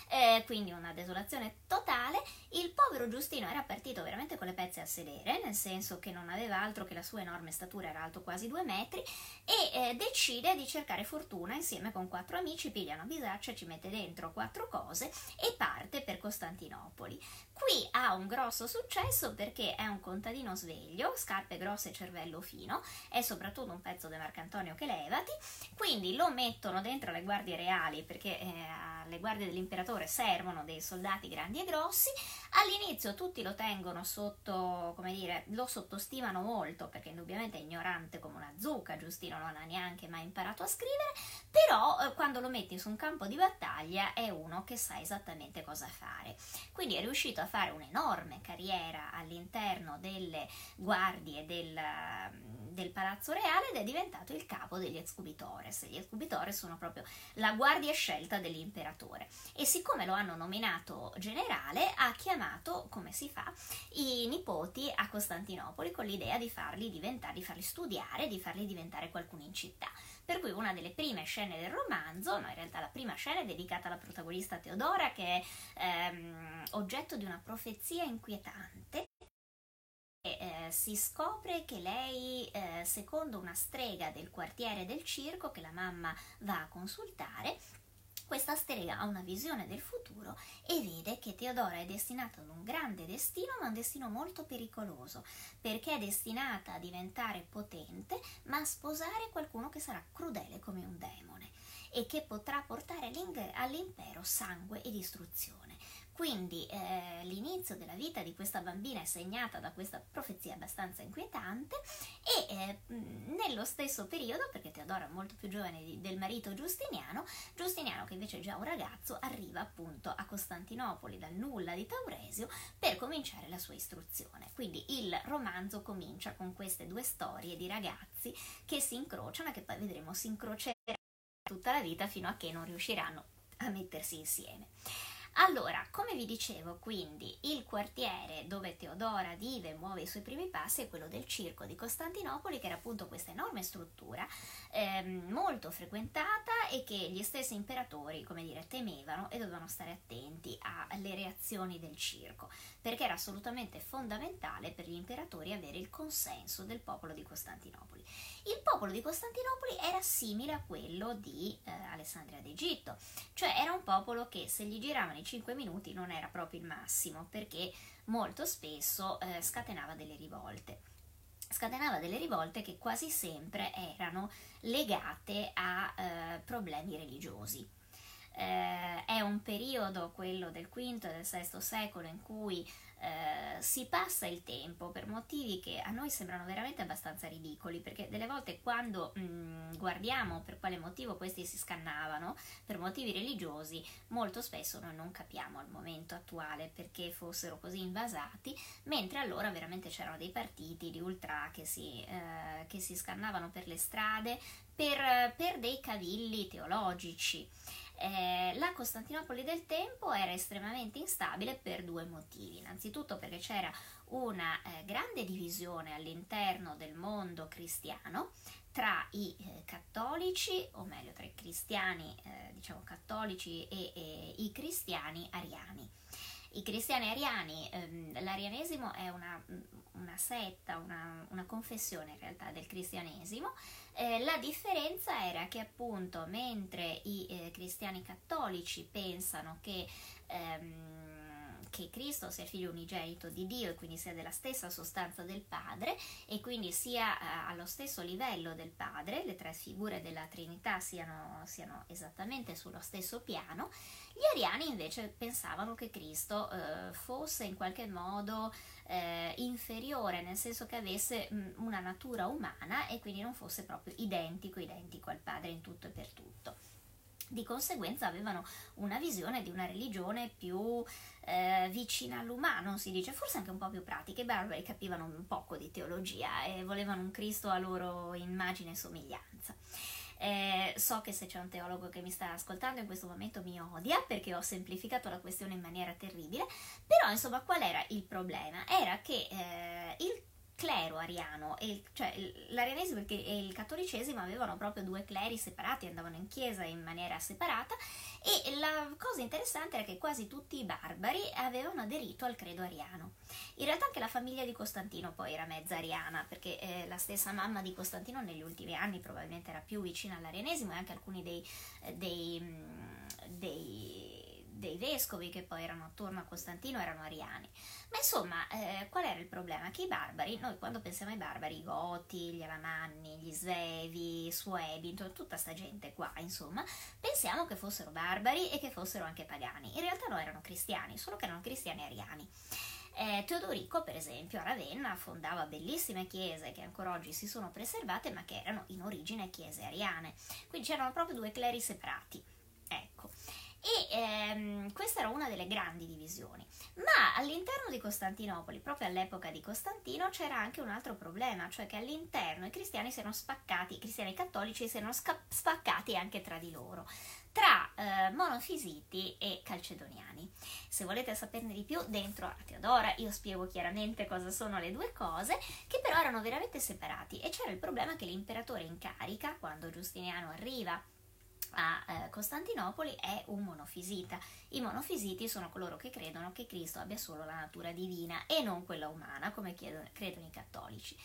eh, quindi una desolazione totale. Il povero Giustino era partito veramente con le pezze a sedere, nel senso che non aveva altro che la sua enorme statura, era alto quasi due metri, e eh, decide di cercare fortuna insieme con quattro amici, piglia una bisaccia, ci mette dentro quattro cose e parte per Costantinopoli. Qui ha un grosso successo perché è un contadino sveglio, scarpe grosse e cervello fino, è soprattutto un pezzo di Marcantonio che levati, quindi lo mettono dentro le guardie reali perché eh, alle guardie dell'imperatore servono dei soldati grandi e grossi. All'inizio tutti lo tengono sotto, come dire, lo sottostimano molto perché indubbiamente è ignorante come una zucca, Giustino non ha neanche mai imparato a scrivere, però eh, quando lo metti su un campo di battaglia è uno che sa esattamente cosa fare. Quindi è riuscito a fare un'enorme carriera all'interno delle guardie del, del Palazzo Reale ed è diventato il capo degli Escubitores. Gli Escubitores sono proprio la guardia scelta dell'imperatore e siccome lo hanno nominato generale ha chiamato, come si fa, i nipoti a Costantinopoli con l'idea di farli diventare, di farli studiare, di farli diventare qualcuno in città. Per cui una delle prime scene del romanzo, no in realtà la prima scena è dedicata alla protagonista Teodora che è ehm, oggetto di una profezia inquietante. Eh, si scopre che lei, eh, secondo una strega del quartiere del circo che la mamma va a consultare, questa strega ha una visione del futuro e vede che Teodora è destinata ad un grande destino, ma un destino molto pericoloso, perché è destinata a diventare potente, ma a sposare qualcuno che sarà crudele come un demone e che potrà portare all'impero sangue e distruzione. Quindi eh, l'inizio della vita di questa bambina è segnata da questa profezia abbastanza inquietante e eh, nello stesso periodo, perché Teodora è molto più giovane di, del marito Giustiniano, Giustiniano che invece è già un ragazzo arriva appunto a Costantinopoli dal nulla di Tauresio per cominciare la sua istruzione. Quindi il romanzo comincia con queste due storie di ragazzi che si incrociano e che poi vedremo si incroceranno tutta la vita fino a che non riusciranno a mettersi insieme. Allora, come vi dicevo, quindi il quartiere dove Teodora vive e muove i suoi primi passi è quello del circo di Costantinopoli, che era appunto questa enorme struttura ehm, molto frequentata e che gli stessi imperatori, come dire, temevano e dovevano stare attenti alle reazioni del circo, perché era assolutamente fondamentale per gli imperatori avere il consenso del popolo di Costantinopoli. Il popolo di Costantinopoli era simile a quello di eh, Alessandria d'Egitto, cioè era un popolo che se gli giravano i 5 minuti non era proprio il massimo perché molto spesso eh, scatenava delle rivolte. Scatenava delle rivolte che quasi sempre erano legate a eh, problemi religiosi. Eh, è un periodo, quello del V e del VI secolo, in cui eh, si passa il tempo per motivi che a noi sembrano veramente abbastanza ridicoli, perché delle volte quando mh, mm, guardiamo per quale motivo questi si scannavano, per motivi religiosi, molto spesso noi non capiamo al momento attuale perché fossero così invasati, mentre allora veramente c'erano dei partiti di ultra che si, eh, che si scannavano per le strade per, per dei cavilli teologici. Eh, la Costantinopoli del tempo era estremamente instabile per due motivi. Innanzitutto perché c'era una eh, grande divisione all'interno del mondo cristiano tra i eh, cattolici, o meglio tra i cristiani, eh, diciamo cattolici e, e i cristiani ariani. I cristiani ariani, ehm, l'arianesimo è una, una setta, una, una, confessione in realtà del cristianesimo. Eh, la differenza era che appunto mentre i eh, cristiani cattolici pensano che ehm, che Cristo sia figlio unigenito di Dio e quindi sia della stessa sostanza del Padre e quindi sia uh, allo stesso livello del Padre, le tre figure della Trinità siano, siano esattamente sullo stesso piano, gli ariani invece pensavano che Cristo uh, fosse in qualche modo uh, inferiore, nel senso che avesse mh, una natura umana e quindi non fosse proprio identico, identico al Padre in tutto e per tutto di conseguenza avevano una visione di una religione più eh, vicina all'umano, si dice, forse anche un po' più pratica. I barbari capivano un poco di teologia e volevano un Cristo a loro immagine e somiglianza. Eh, so che se c'è un teologo che mi sta ascoltando in questo momento mi odia perché ho semplificato la questione in maniera terribile, però insomma qual era il problema? Era che eh, il clero ariano, e, cioè l'arianesimo e il cattolicesimo avevano proprio due cleri separati, andavano in chiesa in maniera separata e la cosa interessante era che quasi tutti i barbari avevano aderito al credo ariano. In realtà anche la famiglia di Costantino poi era mezza ariana, perché eh, la stessa mamma di Costantino negli ultimi anni probabilmente era più vicina all'arianesimo e anche alcuni dei, eh, dei, mm, dei dei vescovi che poi erano attorno a Costantino erano ariani. Ma insomma, eh, qual era il problema? Che i barbari, noi quando pensiamo ai barbari, i Goti, gli Alamanni, gli Svevi, i Suebi, tutta questa gente qua, insomma, pensiamo che fossero barbari e che fossero anche pagani. In realtà no, erano cristiani, solo che erano cristiani ariani. Eh, Teodorico, per esempio, a Ravenna fondava bellissime chiese che ancora oggi si sono preservate, ma che erano in origine chiese ariane. Quindi c'erano proprio due cleri separati. Ecco. E ehm, questa era una delle grandi divisioni. Ma all'interno di Costantinopoli, proprio all'epoca di Costantino, c'era anche un altro problema, cioè che all'interno i cristiani si erano spaccati, i cristiani cattolici si erano sca- spaccati anche tra di loro tra eh, monofisiti e calcedoniani. Se volete saperne di più, dentro a Teodora io spiego chiaramente cosa sono le due cose, che però erano veramente separati e c'era il problema che l'imperatore in carica, quando Giustiniano arriva a eh, Costantinopoli è un monofisita. I monofisiti sono coloro che credono che Cristo abbia solo la natura divina e non quella umana, come chiedono, credono i cattolici.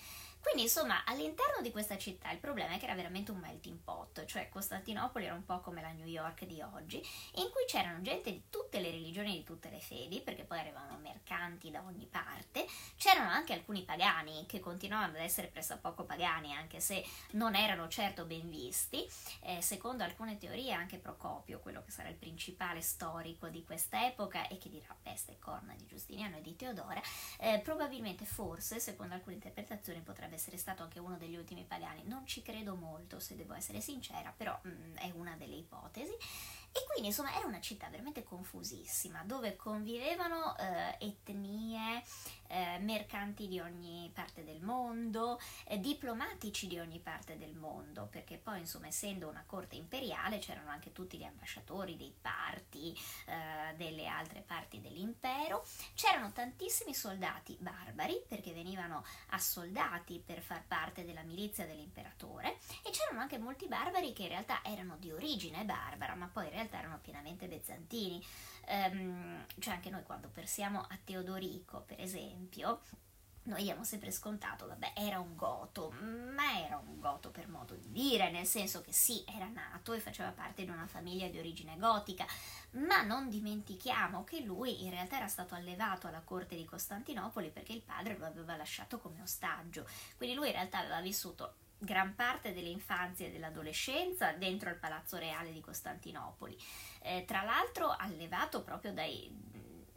Quindi insomma all'interno di questa città il problema è che era veramente un melting pot, cioè Costantinopoli era un po' come la New York di oggi, in cui c'erano gente di tutte le religioni e di tutte le fedi, perché poi arrivavano mercanti da ogni parte, c'erano anche alcuni pagani che continuavano ad essere pressappoco pagani, anche se non erano certo ben visti, eh, secondo alcune teorie anche Procopio, quello che sarà il principale storico di questa epoca e che dirà peste e corna di Giustiniano e di Teodora, eh, probabilmente forse, secondo alcune interpretazioni, potrebbe essere stato anche uno degli ultimi pagani. Non ci credo molto, se devo essere sincera, però mh, mm, è una delle ipotesi. E quindi insomma era una città veramente confusissima dove convivevano eh, etnie, eh, mercanti di ogni parte del mondo, eh, diplomatici di ogni parte del mondo, perché poi insomma essendo una corte imperiale c'erano anche tutti gli ambasciatori dei parti eh, delle altre parti dell'impero, c'erano tantissimi soldati barbari perché venivano assoldati per far parte della milizia dell'imperatore e c'erano anche molti barbari che in realtà erano di origine barbara ma poi in realtà realtà erano pienamente bizantini. Um, cioè anche noi quando pensiamo a Teodorico, per esempio, noi abbiamo sempre scontato, vabbè, era un goto, ma era un goto per modo di dire, nel senso che sì, era nato e faceva parte di una famiglia di origine gotica, ma non dimentichiamo che lui in realtà era stato allevato alla corte di Costantinopoli perché il padre lo aveva lasciato come ostaggio, quindi lui in realtà aveva vissuto gran parte dell'infanzia e dell'adolescenza dentro il palazzo reale di Costantinopoli. Eh, tra l'altro allevato proprio dai,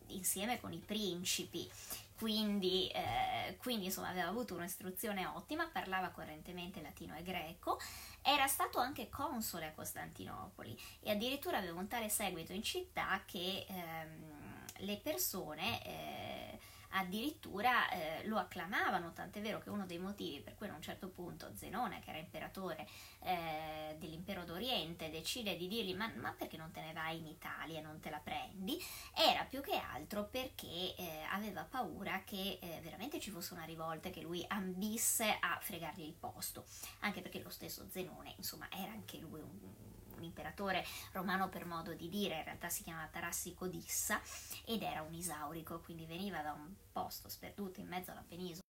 insieme con i principi, quindi, eh, quindi insomma aveva avuto un'istruzione ottima, parlava correntemente latino e greco, era stato anche console a Costantinopoli e addirittura aveva un tale seguito in città che ehm, le persone... Eh, addirittura eh, lo acclamavano, tant'è vero che uno dei motivi per cui a un certo punto Zenone, che era imperatore eh, dell'impero d'Oriente, decide di dirgli ma, ma, perché non te ne vai in Italia non te la prendi, era più che altro perché eh, aveva paura che eh, veramente ci fosse una rivolta e che lui ambisse a fregargli il posto, anche perché lo stesso Zenone, insomma, era anche lui un un imperatore romano per modo di dire, in realtà si chiamava Tarassico Dissa ed era un isaurico, quindi veniva da un posto sperduto in mezzo alla penisola,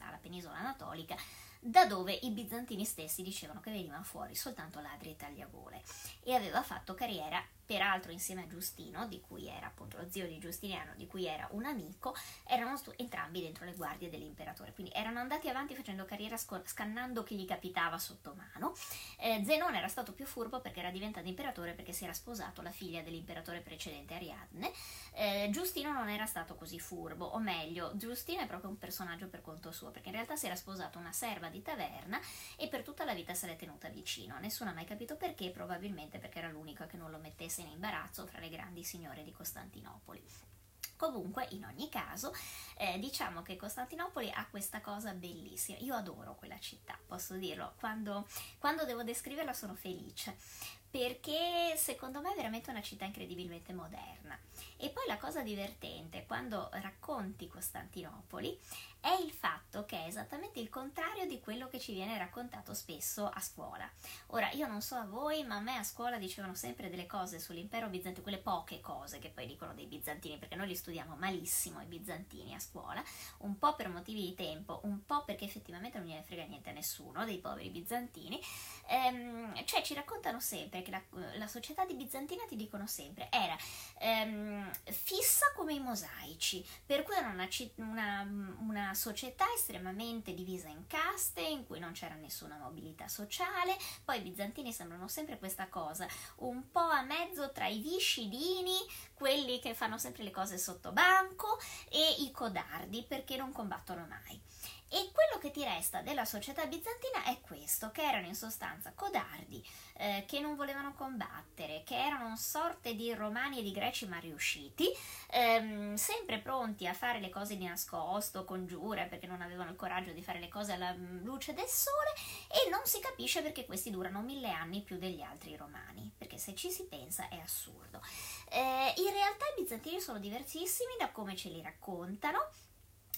alla penisola anatolica da dove i bizantini stessi dicevano che venivano fuori soltanto ladri e tagliagole e aveva fatto carriera peraltro insieme a Giustino, di cui era appunto lo zio di Giustiniano, di cui era un amico, erano stu- entrambi dentro le guardie dell'imperatore, quindi erano andati avanti facendo carriera sc- scannando chi gli capitava sotto mano. Eh, Zenone era stato più furbo perché era diventato imperatore perché si era sposato la figlia dell'imperatore precedente Ariadne. Eh, Giustino non era stato così furbo, o meglio, Giustino è proprio un personaggio per conto suo, perché in realtà si era sposato una serva di taverna e per tutta la vita se l'è tenuta vicino. Nessuno ha mai capito perché, probabilmente perché era l'unico che non lo mettesse in imbarazzo fra le grandi signore di Costantinopoli. Comunque, in ogni caso, eh, diciamo che Costantinopoli ha questa cosa bellissima. Io adoro quella città, posso dirlo. Quando, quando devo descriverla sono felice perché secondo me è veramente una città incredibilmente moderna. E poi la cosa divertente quando racconti Costantinopoli è il fatto che è esattamente il contrario di quello che ci viene raccontato spesso a scuola. Ora, io non so a voi, ma a me a scuola dicevano sempre delle cose sull'impero bizantino, quelle poche cose che poi dicono dei bizantini, perché noi li studiamo malissimo i bizantini a scuola, un po' per motivi di tempo, un po' perché effettivamente non gliene frega niente a nessuno dei poveri bizantini, ehm, cioè ci raccontano sempre che la, la, società di Bizantina ti dicono sempre era ehm, fissa come i mosaici, per cui era una, una, una società estremamente divisa in caste, in cui non c'era nessuna mobilità sociale, poi i bizantini sembrano sempre questa cosa, un po' a mezzo tra i viscidini, quelli che fanno sempre le cose sotto banco, e i codardi, perché non combattono mai. E quello che ti resta della società bizantina è questo, che erano in sostanza codardi, eh, che non volevano combattere, che erano sorte di romani e di greci ma riusciti, ehm, sempre pronti a fare le cose di nascosto, congiure, perché non avevano il coraggio di fare le cose alla luce del sole e non si capisce perché questi durano mille anni più degli altri romani, perché se ci si pensa è assurdo. Eh, in realtà i bizantini sono diversissimi da come ce li raccontano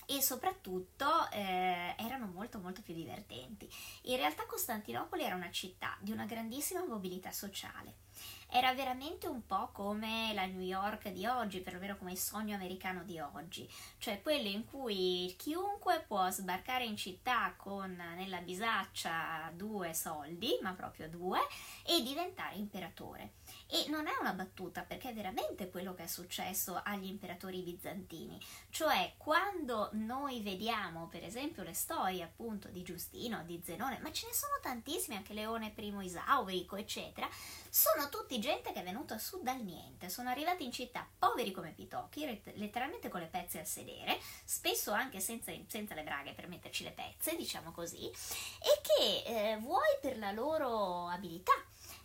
e soprattutto eh, erano molto molto più divertenti. In realtà Costantinopoli era una città di una grandissima mobilità sociale. Era veramente un po' come la New York di oggi, perlomeno come il sogno americano di oggi, cioè quello in cui chiunque può sbarcare in città con nella bisaccia due soldi, ma proprio due, e diventare imperatore. E non è una battuta perché è veramente quello che è successo agli imperatori bizantini, cioè quando noi vediamo per esempio le storie appunto di Giustino, di Zenone, ma ce ne sono tantissime, anche Leone I Isaurico, eccetera, sono tutti gente che è venuta su dal niente, sono arrivati in città poveri come pitocchi, letteralmente con le pezze al sedere, spesso anche senza, senza le braghe per metterci le pezze, diciamo così, e che eh, vuoi per la loro abilità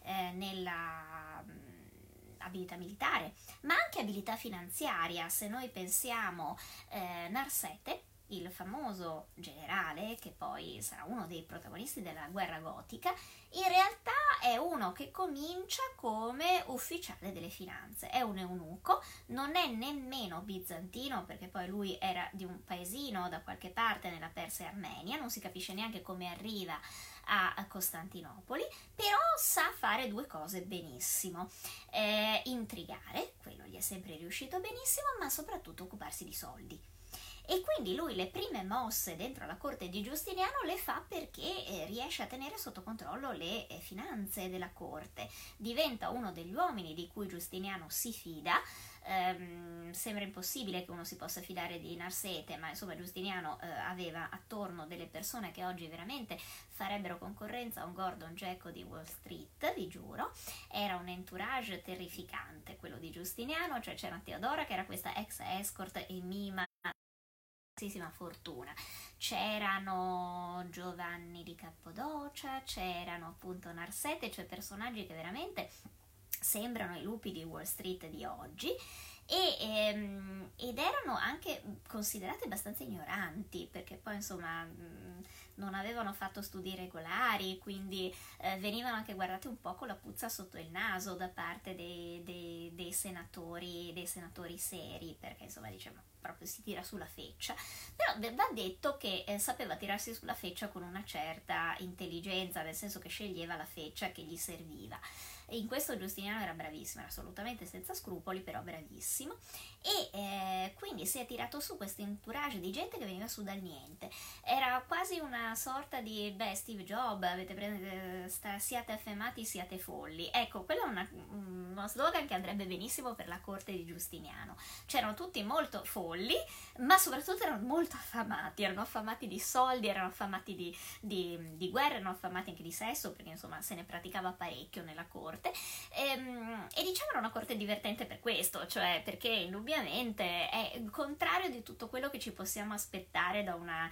eh, nella mm, abilità militare, ma anche abilità finanziaria. Se noi pensiamo eh, Narsete, il famoso generale, che poi sarà uno dei protagonisti della guerra gotica, in realtà è uno che comincia come ufficiale delle finanze, è un eunuco, non è nemmeno bizantino perché poi lui era di un paesino da qualche parte nella Persia e Armenia, non si capisce neanche come arriva a Costantinopoli, però sa fare due cose benissimo. Eh, intrigare, quello gli è sempre riuscito benissimo, ma soprattutto occuparsi di soldi. E quindi lui le prime mosse dentro la corte di Giustiniano le fa perché eh, riesce a tenere sotto controllo le eh, finanze della corte. Diventa uno degli uomini di cui Giustiniano si fida. Um, sembra impossibile che uno si possa fidare di Narsete, ma insomma Giustiniano uh, aveva attorno delle persone che oggi veramente farebbero concorrenza a un Gordon Gekko di Wall Street, vi giuro. Era un entourage terrificante quello di Giustiniano, cioè c'era Teodora che era questa ex escort e Mima fortuna. C'erano Giovanni di Cappadocia, c'erano appunto Narsete, cioè personaggi che veramente sembrano i lupi di Wall Street di oggi e, ehm, ed erano anche considerate abbastanza ignoranti perché poi insomma mh, non avevano fatto studi regolari, quindi eh, venivano anche guardate un po' con la puzza sotto il naso da parte dei, dei, dei senatori, dei senatori seri, perché insomma diciamo proprio si tira sulla feccia, però va detto che eh, sapeva tirarsi sulla feccia con una certa intelligenza, nel senso che sceglieva la feccia che gli serviva. E in questo Giustiniano era bravissimo, era assolutamente senza scrupoli, però bravissimo. E eh, quindi si è tirato su questo entourage di gente che veniva su dal niente. Era quasi una sorta di, beh, Steve Jobs, avete preso, sta, siate affamati, siate folli. Ecco, quello è una, uno slogan che andrebbe benissimo per la corte di Giustiniano. C'erano tutti molto folli, ma soprattutto erano molto affamati, erano affamati di soldi, erano affamati di, di, di guerra, erano affamati anche di sesso, perché insomma se ne praticava parecchio nella corte corte e, ehm, e diciamo era una corte divertente per questo, cioè perché indubbiamente è il contrario di tutto quello che ci possiamo aspettare da una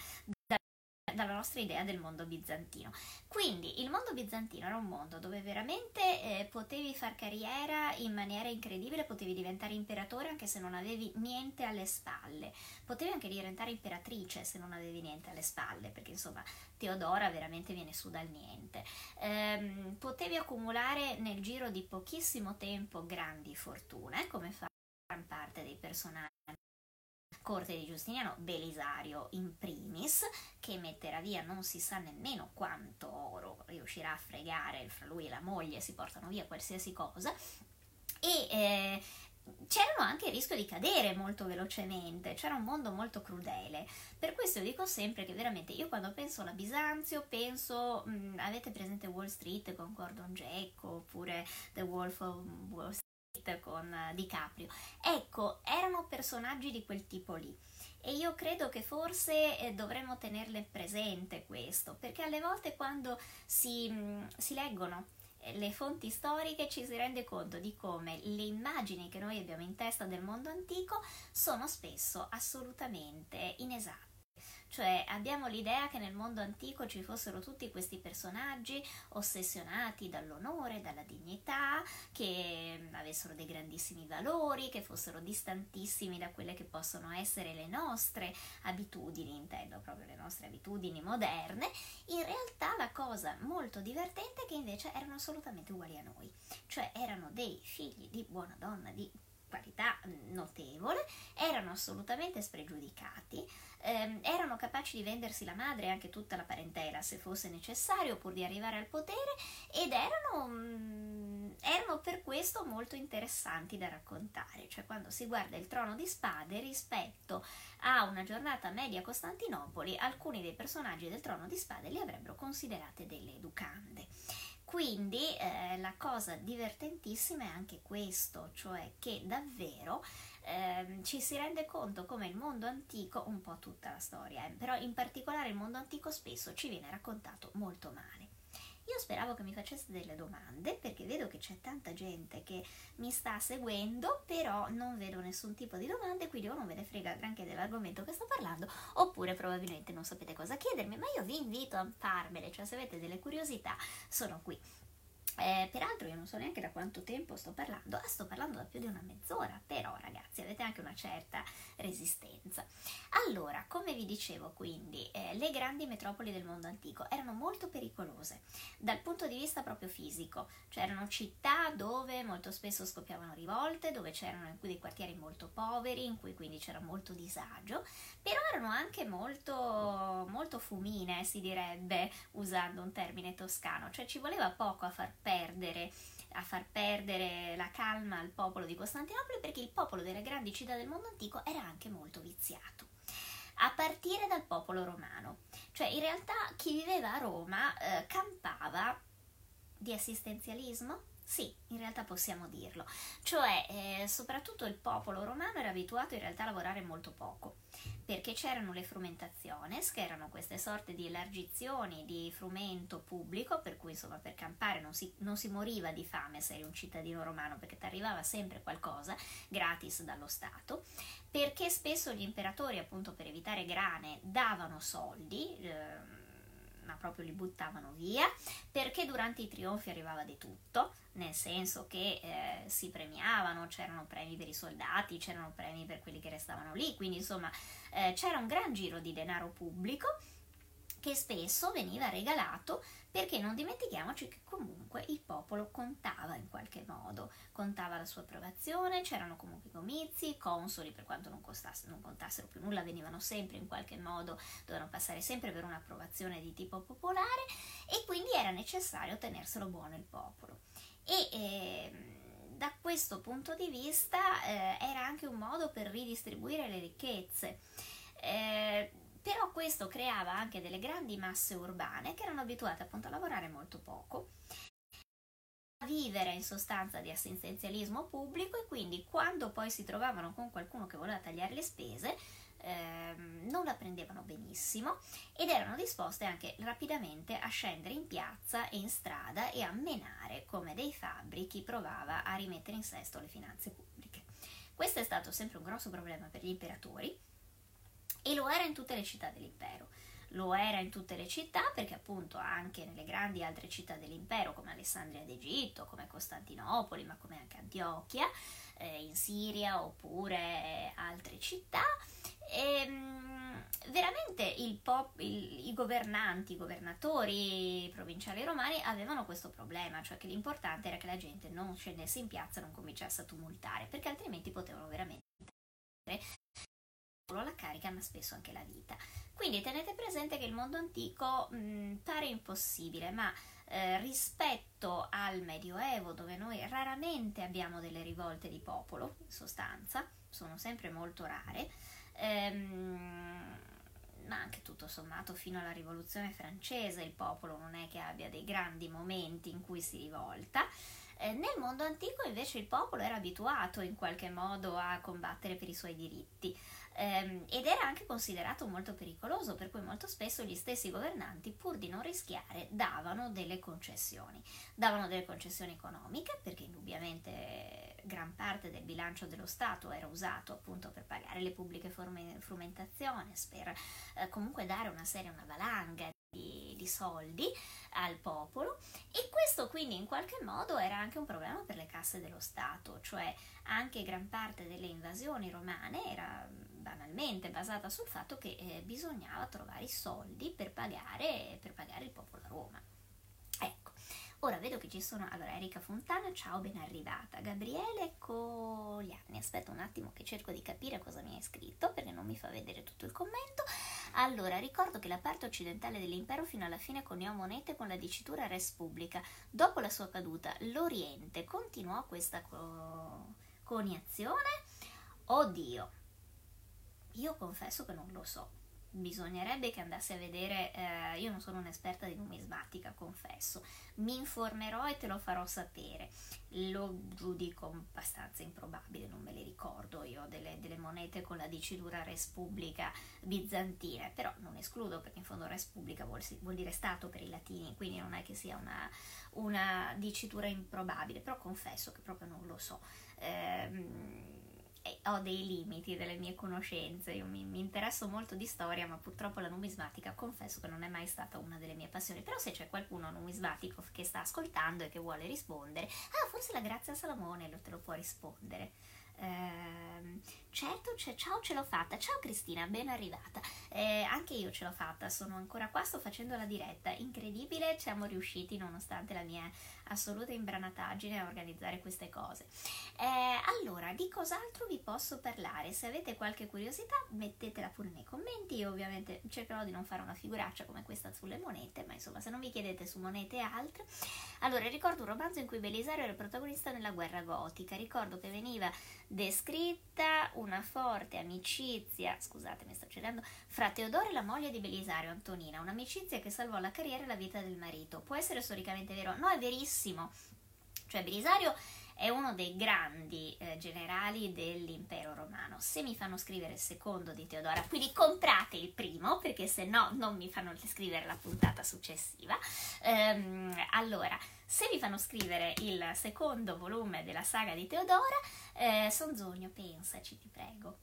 dalla nostra idea del mondo bizantino. Quindi il mondo bizantino era un mondo dove veramente eh, potevi far carriera in maniera incredibile, potevi diventare imperatore anche se non avevi niente alle spalle, potevi anche diventare imperatrice se non avevi niente alle spalle, perché insomma Teodora veramente viene su dal niente. Ehm, potevi accumulare nel giro di pochissimo tempo grandi fortune, come fa gran parte dei personaggi corte di Giustiniano, Belisario in primis, che metterà via non si sa nemmeno quanto oro riuscirà a fregare fra lui e la moglie, si portano via qualsiasi cosa, e eh, c'erano anche il rischio di cadere molto velocemente, c'era un mondo molto crudele. Per questo dico sempre che veramente io quando penso alla Bisanzio penso, mh, avete presente Wall Street con Gordon Gekko oppure The Wolf of Wall Street? Con eh, DiCaprio. Ecco, erano personaggi di quel tipo lì. E io credo che forse eh, dovremmo tenerle presente questo, perché alle volte quando si, mm, si leggono eh, le fonti storiche ci si rende conto di come le immagini che noi abbiamo in testa del mondo antico sono spesso assolutamente inesatte. Cioè abbiamo l'idea che nel mondo antico ci fossero tutti questi personaggi ossessionati dall'onore, dalla dignità, che avessero dei grandissimi valori, che fossero distantissimi da quelle che possono essere le nostre abitudini, intendo proprio le nostre abitudini moderne. In realtà la cosa molto divertente è che invece erano assolutamente uguali a noi, cioè erano dei figli di buona donna, di qualità notevole, erano assolutamente spregiudicati, ehm, erano capaci di vendersi la madre e anche tutta la parentela se fosse necessario pur di arrivare al potere ed erano, mm, erano per questo molto interessanti da raccontare, cioè quando si guarda il trono di spade rispetto a una giornata media a Costantinopoli, alcuni dei personaggi del trono di spade li avrebbero considerate delle educande. Quindi eh, la cosa divertentissima è anche questo, cioè che davvero eh, ci si rende conto come il mondo antico, un po' tutta la storia, eh, però in particolare il mondo antico spesso ci viene raccontato molto male. Io speravo che mi faceste delle domande perché vedo che c'è tanta gente che mi sta seguendo, però non vedo nessun tipo di domande, quindi o non ve ne frega granché dell'argomento che sto parlando, oppure probabilmente non sapete cosa chiedermi, ma io vi invito a farmele, cioè se avete delle curiosità sono qui. Eh, peraltro io non so neanche da quanto tempo sto parlando, ah, sto parlando da più di una mezz'ora, però ragazzi avete anche una certa resistenza. Allora, come vi dicevo quindi, eh, le grandi metropoli del mondo antico erano molto pericolose dal punto di vista proprio fisico, cioè erano città dove molto spesso scoppiavano rivolte, dove c'erano dei quartieri molto poveri, in cui quindi c'era molto disagio, però erano anche molto, molto fumine, si direbbe, usando un termine toscano, cioè ci voleva poco a far perdere a far perdere la calma al popolo di Costantinopoli perché il popolo delle grandi città del mondo antico era anche molto viziato. A partire dal popolo romano, cioè in realtà chi viveva a Roma eh, campava di assistenzialismo, sì, in realtà possiamo dirlo. Cioè, eh, soprattutto il popolo romano era abituato in realtà a lavorare molto poco, perché c'erano le frumentaciones, che erano queste sorte di elargizioni di frumento pubblico, per cui insomma per campare non si, non si moriva di fame se eri un cittadino romano, perché ti arrivava sempre qualcosa gratis dallo Stato, perché spesso gli imperatori, appunto per evitare grane, davano soldi. Eh, ma proprio li buttavano via, perché durante i trionfi arrivava di tutto, nel senso che eh, si premiavano, c'erano premi per i soldati, c'erano premi per quelli che restavano lì, quindi insomma eh, c'era un gran giro di denaro pubblico che spesso veniva regalato perché non dimentichiamoci che comunque il popolo contava in qualche modo, contava la sua approvazione, c'erano comunque i comizi, i consoli per quanto non, non contassero più nulla, venivano sempre in qualche modo, dovevano passare sempre per un'approvazione di tipo popolare e quindi era necessario tenerselo buono il popolo. E eh, da questo punto di vista eh, era anche un modo per ridistribuire le ricchezze. Eh, però questo creava anche delle grandi masse urbane che erano abituate appunto a lavorare molto poco, a vivere in sostanza di assistenzialismo pubblico e quindi quando poi si trovavano con qualcuno che voleva tagliare le spese ehm, non la prendevano benissimo ed erano disposte anche rapidamente a scendere in piazza e in strada e a menare come dei fabbri chi provava a rimettere in sesto le finanze pubbliche. Questo è stato sempre un grosso problema per gli imperatori e lo era in tutte le città dell'impero. Lo era in tutte le città perché appunto anche nelle grandi altre città dell'impero come Alessandria d'Egitto, come Costantinopoli, ma come anche Antiochia, eh, in Siria oppure altre città, ehm, veramente il pop, il, i governanti, i governatori provinciali romani avevano questo problema, cioè che l'importante era che la gente non scendesse in piazza non cominciasse a tumultare, perché altrimenti potevano veramente solo la carica ma spesso anche la vita. Quindi tenete presente che il mondo antico mh, pare impossibile, ma eh, rispetto al Medioevo, dove noi raramente abbiamo delle rivolte di popolo, in sostanza, sono sempre molto rare, ehm, ma anche tutto sommato fino alla rivoluzione francese il popolo non è che abbia dei grandi momenti in cui si rivolta, Eh, nel mondo antico invece il popolo era abituato in qualche modo a combattere per i suoi diritti ehm, ed era anche considerato molto pericoloso, per cui molto spesso gli stessi governanti, pur di non rischiare, davano delle concessioni. Davano delle concessioni economiche, perché indubbiamente gran parte del bilancio dello Stato era usato appunto per pagare le pubbliche frumentazioni, per eh, comunque dare una serie, una valanga di, di, soldi al popolo e questo quindi in qualche modo era anche un problema per le casse dello Stato, cioè anche gran parte delle invasioni romane era banalmente basata sul fatto che eh, bisognava trovare i soldi per pagare, per pagare il popolo a Roma. Ecco, ora vedo che ci sono, allora Erika Fontana, ciao, ben arrivata, Gabriele Cogliani, aspetta un attimo che cerco di capire cosa mi hai scritto perché non mi fa vedere tutto il commento. Allora, ricordo che la parte occidentale dell'impero fino alla fine coniò monete con la dicitura Res Publica. Dopo la sua caduta, l'Oriente continuò questa co- coniazione? Oddio, io confesso che non lo so. Bisognerebbe che andassi a vedere, eh, io non sono un'esperta di numismatica, confesso, mi informerò e te lo farò sapere. Lo giudico abbastanza improbabile, non me le ricordo io delle, delle monete con la dicitura Res Publica bizantine, però non escludo perché in fondo Res Publica vuol, vuol dire Stato per i latini, quindi non è che sia una, una dicitura improbabile, però confesso che proprio non lo so. Eh, ho dei limiti delle mie conoscenze, io mi, mi, interesso molto di storia, ma purtroppo la numismatica confesso che non è mai stata una delle mie passioni. Però se c'è qualcuno numismatico che sta ascoltando e che vuole rispondere, ah, forse la Grazia Salomone lo te lo può rispondere. Eh, certo, ciao, ce l'ho fatta. Ciao Cristina, ben arrivata. Eh, anche io ce l'ho fatta, sono ancora qua, sto facendo la diretta. Incredibile, siamo riusciti nonostante la mia assoluta imbranataggine a organizzare queste cose. Eh, allora, di cos'altro vi posso parlare? Se avete qualche curiosità, mettetela pure nei commenti. Io ovviamente cercherò di non fare una figuraccia come questa sulle monete, ma insomma, se non vi chiedete su monete e altre. Allora, ricordo un romanzo in cui Belisario era il protagonista nella guerra gotica. Ricordo che veniva descritta una forte amicizia, scusate, mi sto accedendo, fra Teodoro e la moglie di Belisario, Antonina, un'amicizia che salvò la carriera e la vita del marito. Può essere storicamente vero? No, è verissimo. Cioè, Belisario è uno dei grandi eh, generali dell'impero romano. Se mi fanno scrivere il secondo di Teodora, quindi comprate il primo, perché se no non mi fanno scrivere la puntata successiva. Ehm, allora, se mi fanno scrivere il secondo volume della saga di Teodora, eh, Sonzogno, pensaci, ti prego.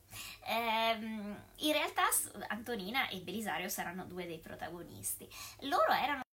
Ehm, in realtà Antonina e Belisario saranno due dei protagonisti. Loro erano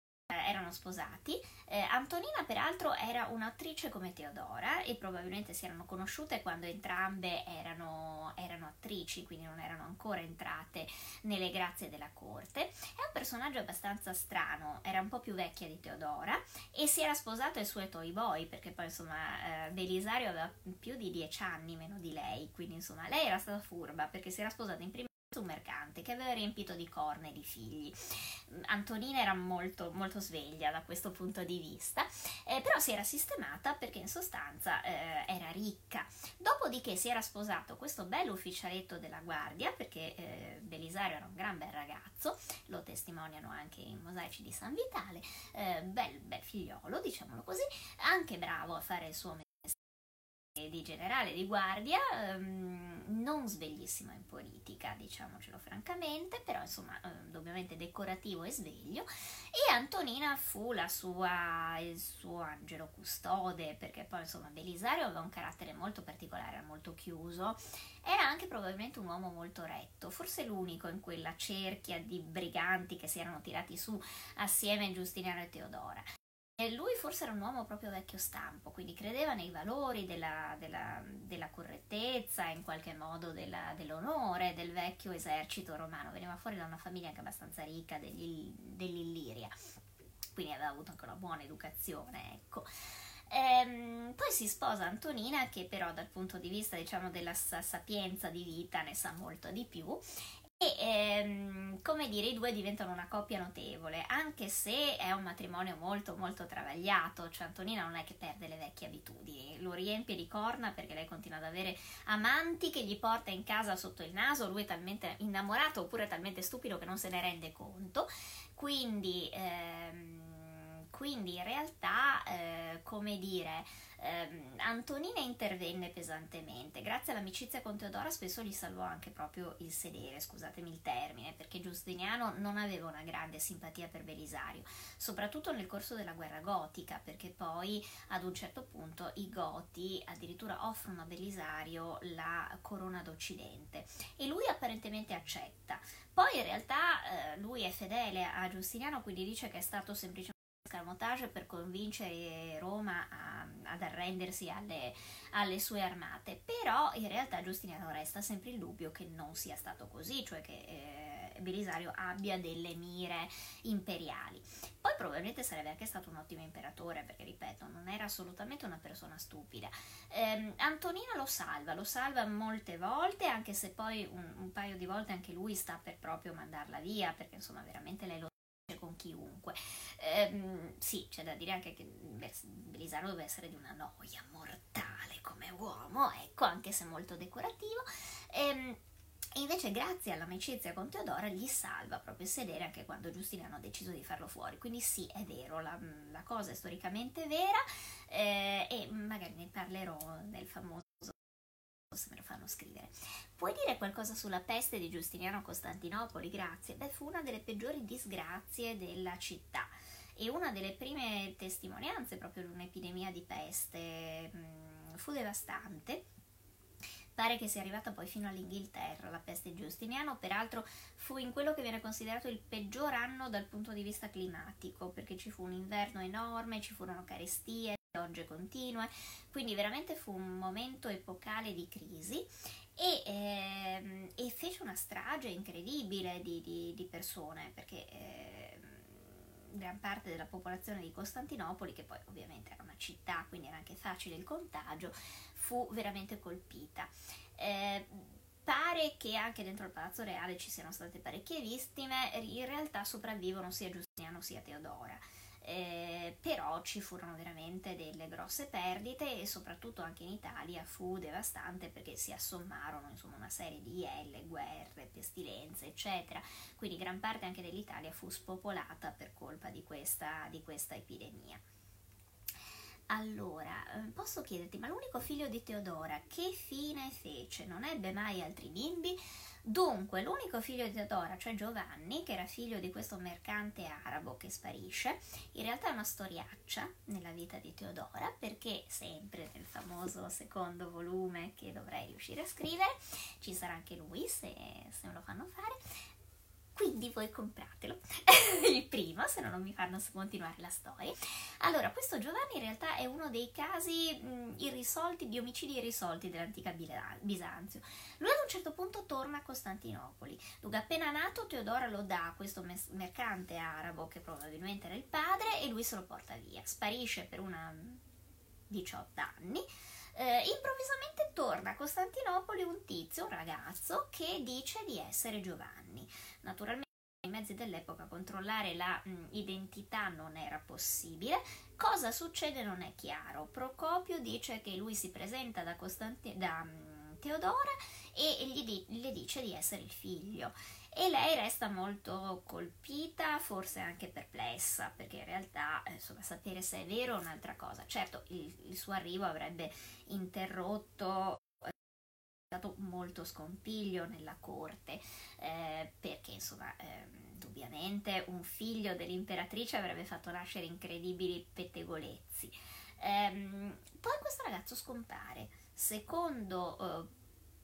erano sposati. Eh, Antonina, peraltro, era un'attrice come Teodora e probabilmente si erano conosciute quando entrambe erano, erano, attrici, quindi non erano ancora entrate nelle grazie della corte. È un personaggio abbastanza strano, era un po' più vecchia di Teodora e si era sposato ai suoi toy boy, perché poi insomma eh, Belisario aveva più di dieci anni meno di lei, quindi insomma lei era stata furba perché si era sposata in prima un mercante che aveva riempito di corna e di figli. Antonina era molto, molto sveglia da questo punto di vista, eh, però si era sistemata perché in sostanza eh, era ricca. Dopodiché si era sposato questo bello ufficialetto della guardia, perché eh, Belisario era un gran bel ragazzo, lo testimoniano anche i mosaici di San Vitale, eh, bel, bel figliolo, diciamolo così, anche bravo a fare il suo mestiere di generale di guardia, ehm, non sveglissimo in politica, diciamocelo francamente, però insomma ehm, ovviamente decorativo e sveglio. E Antonina fu sua, il suo angelo custode, perché poi insomma Belisario aveva un carattere molto particolare, era molto chiuso, era anche probabilmente un uomo molto retto, forse l'unico in quella cerchia di briganti che si erano tirati su assieme Giustiniano e Teodora. E lui forse era un uomo proprio vecchio stampo, quindi credeva nei valori della, della, della correttezza, in qualche modo della, dell'onore del vecchio esercito romano. Veniva fuori da una famiglia anche abbastanza ricca degli, dell'Illiria, quindi aveva avuto anche una buona educazione, ecco. Ehm, poi si sposa Antonina che però dal punto di vista diciamo della sapienza di vita ne sa molto di più e ehm, come dire, i due diventano una coppia notevole, anche se è un matrimonio molto molto travagliato, cioè Antonina non è che perde le vecchie abitudini, lo riempie di corna perché lei continua ad avere amanti che gli porta in casa sotto il naso, lui è talmente innamorato oppure talmente stupido che non se ne rende conto, quindi ehm, quindi in realtà, eh, come dire, ehm, Antonina intervenne pesantemente. Grazie all'amicizia con Teodora spesso gli salvò anche proprio il sedere, scusatemi il termine, perché Giustiniano non aveva una grande simpatia per Belisario, soprattutto nel corso della guerra gotica, perché poi ad un certo punto i goti addirittura offrono a Belisario la corona d'Occidente e lui apparentemente accetta. Poi in realtà eh, lui è fedele a Giustiniano, quindi dice che è stato semplicemente escamotage per convincere Roma a, ad arrendersi alle, alle, sue armate, però in realtà Giustiniano resta sempre il dubbio che non sia stato così, cioè che eh, Belisario abbia delle mire imperiali. Poi probabilmente sarebbe anche stato un ottimo imperatore, perché ripeto, non era assolutamente una persona stupida. Eh, Antonino lo salva, lo salva molte volte, anche se poi un, un paio di volte anche lui sta per proprio mandarla via, perché insomma veramente lei lo con chiunque. Ehm, sì, c'è da dire anche che Belisaro deve essere di una noia mortale come uomo, ecco, anche se molto decorativo. Ehm, e invece, grazie all'amicizia con Teodora, gli salva proprio il sedere anche quando Giustiniano ha deciso di farlo fuori. Quindi, sì, è vero, la, la cosa è storicamente vera eh, e magari ne parlerò nel famoso se me lo fanno scrivere. Puoi dire qualcosa sulla peste di Giustiniano a Costantinopoli? Grazie. Beh, fu una delle peggiori disgrazie della città e una delle prime testimonianze proprio di un'epidemia di peste. Mm, fu devastante. Pare che sia arrivata poi fino all'Inghilterra la peste di Giustiniano, peraltro fu in quello che viene considerato il peggior anno dal punto di vista climatico, perché ci fu un inverno enorme, ci furono carestie, piogge continue, quindi veramente fu un momento epocale di crisi e, ehm, e fece una strage incredibile di, di, di persone perché eh, gran parte della popolazione di Costantinopoli, che poi ovviamente era una città, quindi era anche facile il contagio, fu veramente colpita. Eh, pare che anche dentro il Palazzo Reale ci siano state parecchie vittime, in realtà sopravvivono sia Giustiniano sia Teodora eh, però ci furono veramente delle grosse perdite e soprattutto anche in Italia fu devastante perché si assommarono insomma una serie di ielle, guerre, pestilenze eccetera, quindi gran parte anche dell'Italia fu spopolata per colpa di questa, di questa epidemia. Allora, eh, posso chiederti, ma l'unico figlio di Teodora che fine fece? Non ebbe mai altri bimbi? Dunque, l'unico figlio di Teodora, cioè Giovanni, che era figlio di questo mercante arabo che sparisce, in realtà è una storiaccia nella vita di Teodora, perché sempre nel famoso secondo volume che dovrei riuscire a scrivere, ci sarà anche lui se, se me lo fanno fare, quindi voi compratelo. Il primo se no non mi fanno continuare la storia. Allora questo Giovanni in realtà è uno dei casi mh, irrisolti di omicidi irrisolti dell'antica Bisanzio. Lui ad un certo punto torna a Costantinopoli. Dunque appena nato Teodora lo dà a questo mes- mercante arabo che probabilmente era il padre e lui se lo porta via. Sparisce per una 18 anni eh, improvvisamente torna a Costantinopoli un tizio, un ragazzo, che dice di essere Giovanni. Naturalmente i mezzi dell'epoca controllare la mh, identità non era possibile. Cosa succede non è chiaro. Procopio dice che lui si presenta da, Costanti- da mh, Teodora e gli, di- gli dice di essere il figlio e lei resta molto colpita, forse anche perplessa, perché in realtà eh, insomma, sapere se è vero è un'altra cosa. Certo, il, il suo arrivo avrebbe interrotto stato molto scompiglio nella corte eh, perché insomma eh, indubbiamente un figlio dell'imperatrice avrebbe fatto nascere incredibili pettegolezzi ehm, poi questo ragazzo scompare secondo eh,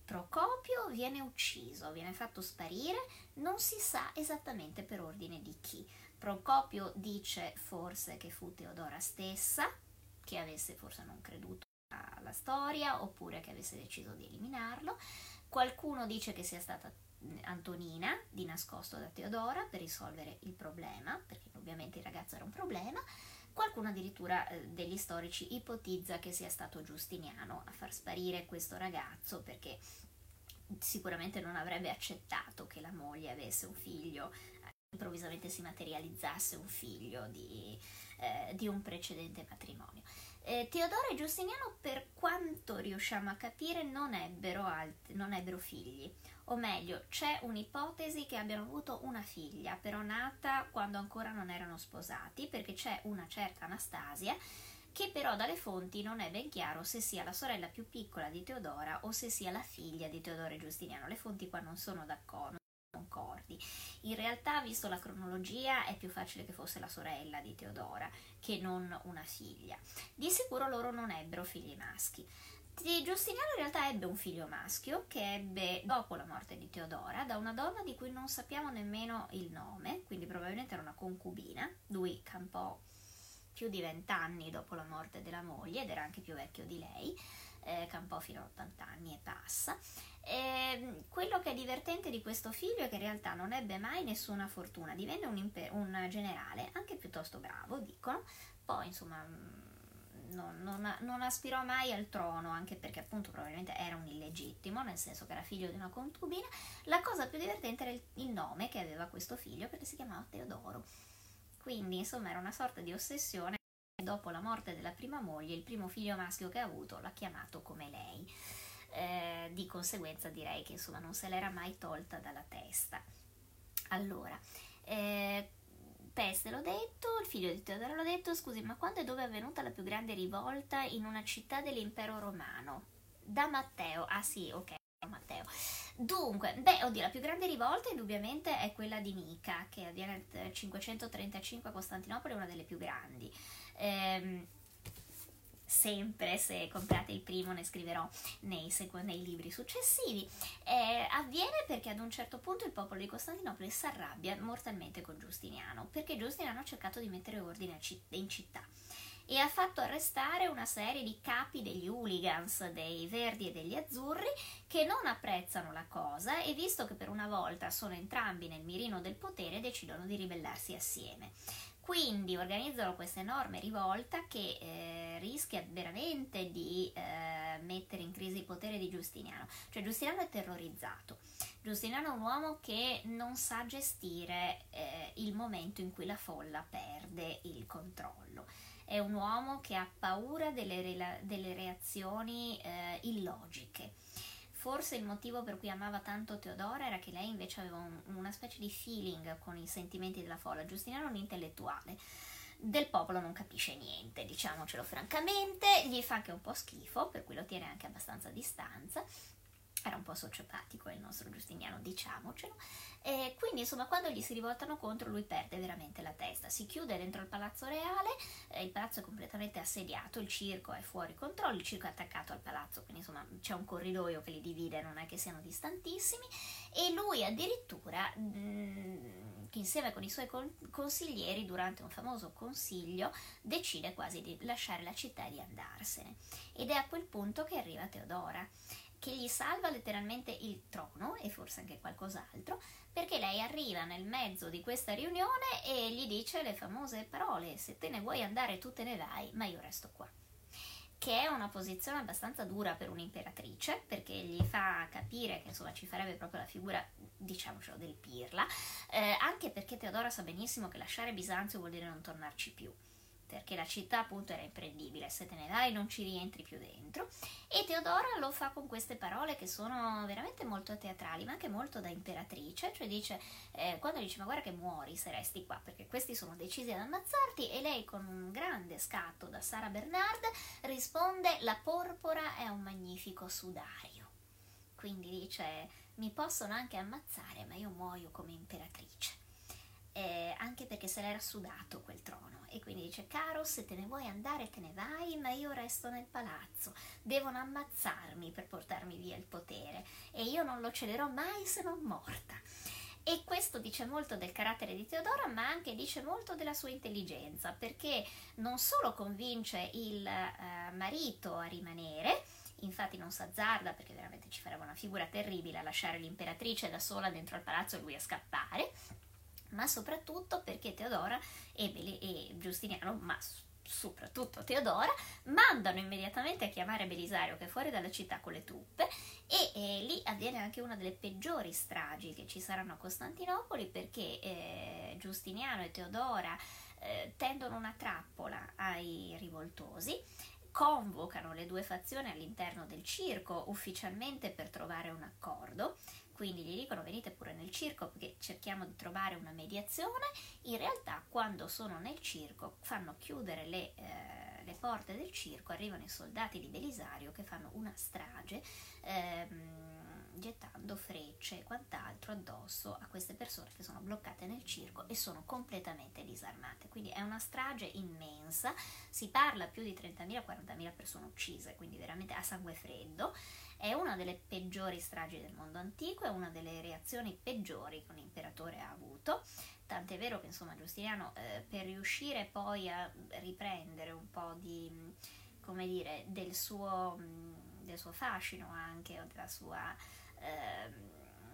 Procopio viene ucciso, viene fatto sparire, non si sa esattamente per ordine di chi. Procopio dice forse che fu Teodora stessa, che avesse forse non creduto alla storia, oppure che avesse deciso di eliminarlo. Qualcuno dice che sia stata Antonina di nascosto da Teodora per risolvere il problema, perché ovviamente il ragazzo era un problema. Qualcuno addirittura eh, degli storici ipotizza che sia stato Giustiniano a far sparire questo ragazzo perché sicuramente non avrebbe accettato che la moglie avesse un figlio, improvvisamente si materializzasse un figlio di, eh, di un precedente matrimonio. Eh, Teodoro e Giustiniano, per quanto riusciamo a capire, non ebbero, alt- non ebbero figli. O meglio, c'è un'ipotesi che abbiano avuto una figlia, però nata quando ancora non erano sposati, perché c'è una certa Anastasia che però dalle fonti non è ben chiaro se sia la sorella più piccola di Teodora o se sia la figlia di Teodoro e Giustiniano. Le fonti qua non sono d'accordo. Concordi. In realtà, visto la cronologia, è più facile che fosse la sorella di Teodora che non una figlia. Di sicuro loro non ebbero figli maschi. Giustiniano in realtà ebbe un figlio maschio che ebbe dopo la morte di Teodora da una donna di cui non sappiamo nemmeno il nome, quindi probabilmente era una concubina. Lui campò più di vent'anni dopo la morte della moglie ed era anche più vecchio di lei, eh, campò fino a 80 anni e passa. E ehm, quello che è divertente di questo figlio è che in realtà non ebbe mai nessuna fortuna, divenne un, imper- un generale, anche piuttosto bravo, dicono, poi insomma mm, non, non, non, aspirò mai al trono, anche perché appunto probabilmente era un illegittimo, nel senso che era figlio di una concubina. La cosa più divertente era il, il nome che aveva questo figlio, perché si chiamava Teodoro. Quindi, insomma, era una sorta di ossessione. Dopo la morte della prima moglie, il primo figlio maschio che ha avuto l'ha chiamato come lei. Eh, di conseguenza direi che insomma non se l'era mai tolta dalla testa. Allora, eh, Peste l'ho detto, il figlio di Teodoro l'ho detto, scusi, ma quando e dove è avvenuta la più grande rivolta in una città dell'impero romano? Da Matteo, ah sì, ok. Matteo. Dunque, beh, oddio, la più grande rivolta indubbiamente è quella di Nica, che avviene nel 535 a Costantinopoli, una delle più grandi. Ehm, sempre se comprate il primo ne scriverò nei, sequ- nei libri successivi eh, avviene perché ad un certo punto il popolo di Costantinopoli si arrabbia mortalmente con Giustiniano perché Giustiniano ha cercato di mettere ordine in città e ha fatto arrestare una serie di capi degli hooligans, dei verdi e degli azzurri, che non apprezzano la cosa e visto che per una volta sono entrambi nel mirino del potere, decidono di ribellarsi assieme. Quindi organizzano questa enorme rivolta che eh, rischia veramente di eh, mettere in crisi il potere di Giustiniano. Cioè Giustiniano è terrorizzato. Giustiniano è un uomo che non sa gestire eh, il momento in cui la folla perde il controllo è un uomo che ha paura delle, rela- delle reazioni eh, illogiche. Forse il motivo per cui amava tanto Teodora era che lei invece aveva un, una specie di feeling con i sentimenti della folla. Giustiniano è un intellettuale. Del popolo non capisce niente, diciamocelo francamente, gli fa anche un po' schifo, per cui lo tiene anche abbastanza a distanza era un po' sociopatico il nostro Giustiniano, diciamocelo. E quindi, insomma, quando gli si rivoltano contro, lui perde veramente la testa. Si chiude dentro il palazzo reale, eh, il palazzo è completamente assediato, il circo è fuori controllo, il circo è attaccato al palazzo, quindi insomma c'è un corridoio che li divide, non è che siano distantissimi. E lui addirittura, mh, mm, insieme con i suoi consiglieri, durante un famoso consiglio, decide quasi di lasciare la città e di andarsene. Ed è a quel punto che arriva Teodora che gli salva letteralmente il trono e forse anche qualcos'altro, perché lei arriva nel mezzo di questa riunione e gli dice le famose parole, se te ne vuoi andare tu te ne vai, ma io resto qua. Che è una posizione abbastanza dura per un'imperatrice, perché gli fa capire che insomma ci farebbe proprio la figura, diciamocelo, del pirla, eh, anche perché Teodora sa benissimo che lasciare Bisanzio vuol dire non tornarci più perché la città appunto era imprendibile, se te ne vai non ci rientri più dentro. E Teodora lo fa con queste parole che sono veramente molto teatrali, ma anche molto da imperatrice, cioè dice, eh, quando dice ma guarda che muori se resti qua, perché questi sono decisi ad ammazzarti, e lei con un grande scatto da Sara Bernard risponde la porpora è un magnifico sudario. Quindi dice mi possono anche ammazzare, ma io muoio come imperatrice. Eh, anche perché se l'era sudato quel trono. E quindi dice caro se te ne vuoi andare te ne vai ma io resto nel palazzo. Devono ammazzarmi per portarmi via il potere. E io non lo cederò mai se non morta. E questo dice molto del carattere di Teodora, ma anche dice molto della sua intelligenza, perché non solo convince il eh, marito a rimanere, infatti non s'azzarda perché veramente ci farebbe una figura terribile a lasciare l'imperatrice da sola dentro al palazzo e lui a scappare, ma soprattutto perché Teodora e, Beli- e Giustiniano, ma soprattutto Teodora, mandano immediatamente a chiamare Belisario che è fuori dalla città con le truppe e, e lì avviene anche una delle peggiori stragi che ci saranno a Costantinopoli perché eh, Giustiniano e Teodora eh, tendono una trappola ai rivoltosi convocano le due fazioni all'interno del circo ufficialmente per trovare un accordo quindi gli dicono venite pure nel circo perché cerchiamo di trovare una mediazione, in realtà quando sono nel circo fanno chiudere le, eh, le porte del circo, arrivano i soldati di Belisario che fanno una strage. Ehm, gettando frecce e quant'altro addosso a queste persone che sono bloccate nel circo e sono completamente disarmate. Quindi è una strage immensa, si parla più di 30.000-40.000 persone uccise, quindi veramente a sangue freddo. È una delle peggiori stragi del mondo antico, è una delle reazioni peggiori che un imperatore ha avuto, tant'è vero che insomma Giustiniano eh, per riuscire poi a riprendere un po' di, come dire, del suo, del suo fascino anche, della sua... Eh,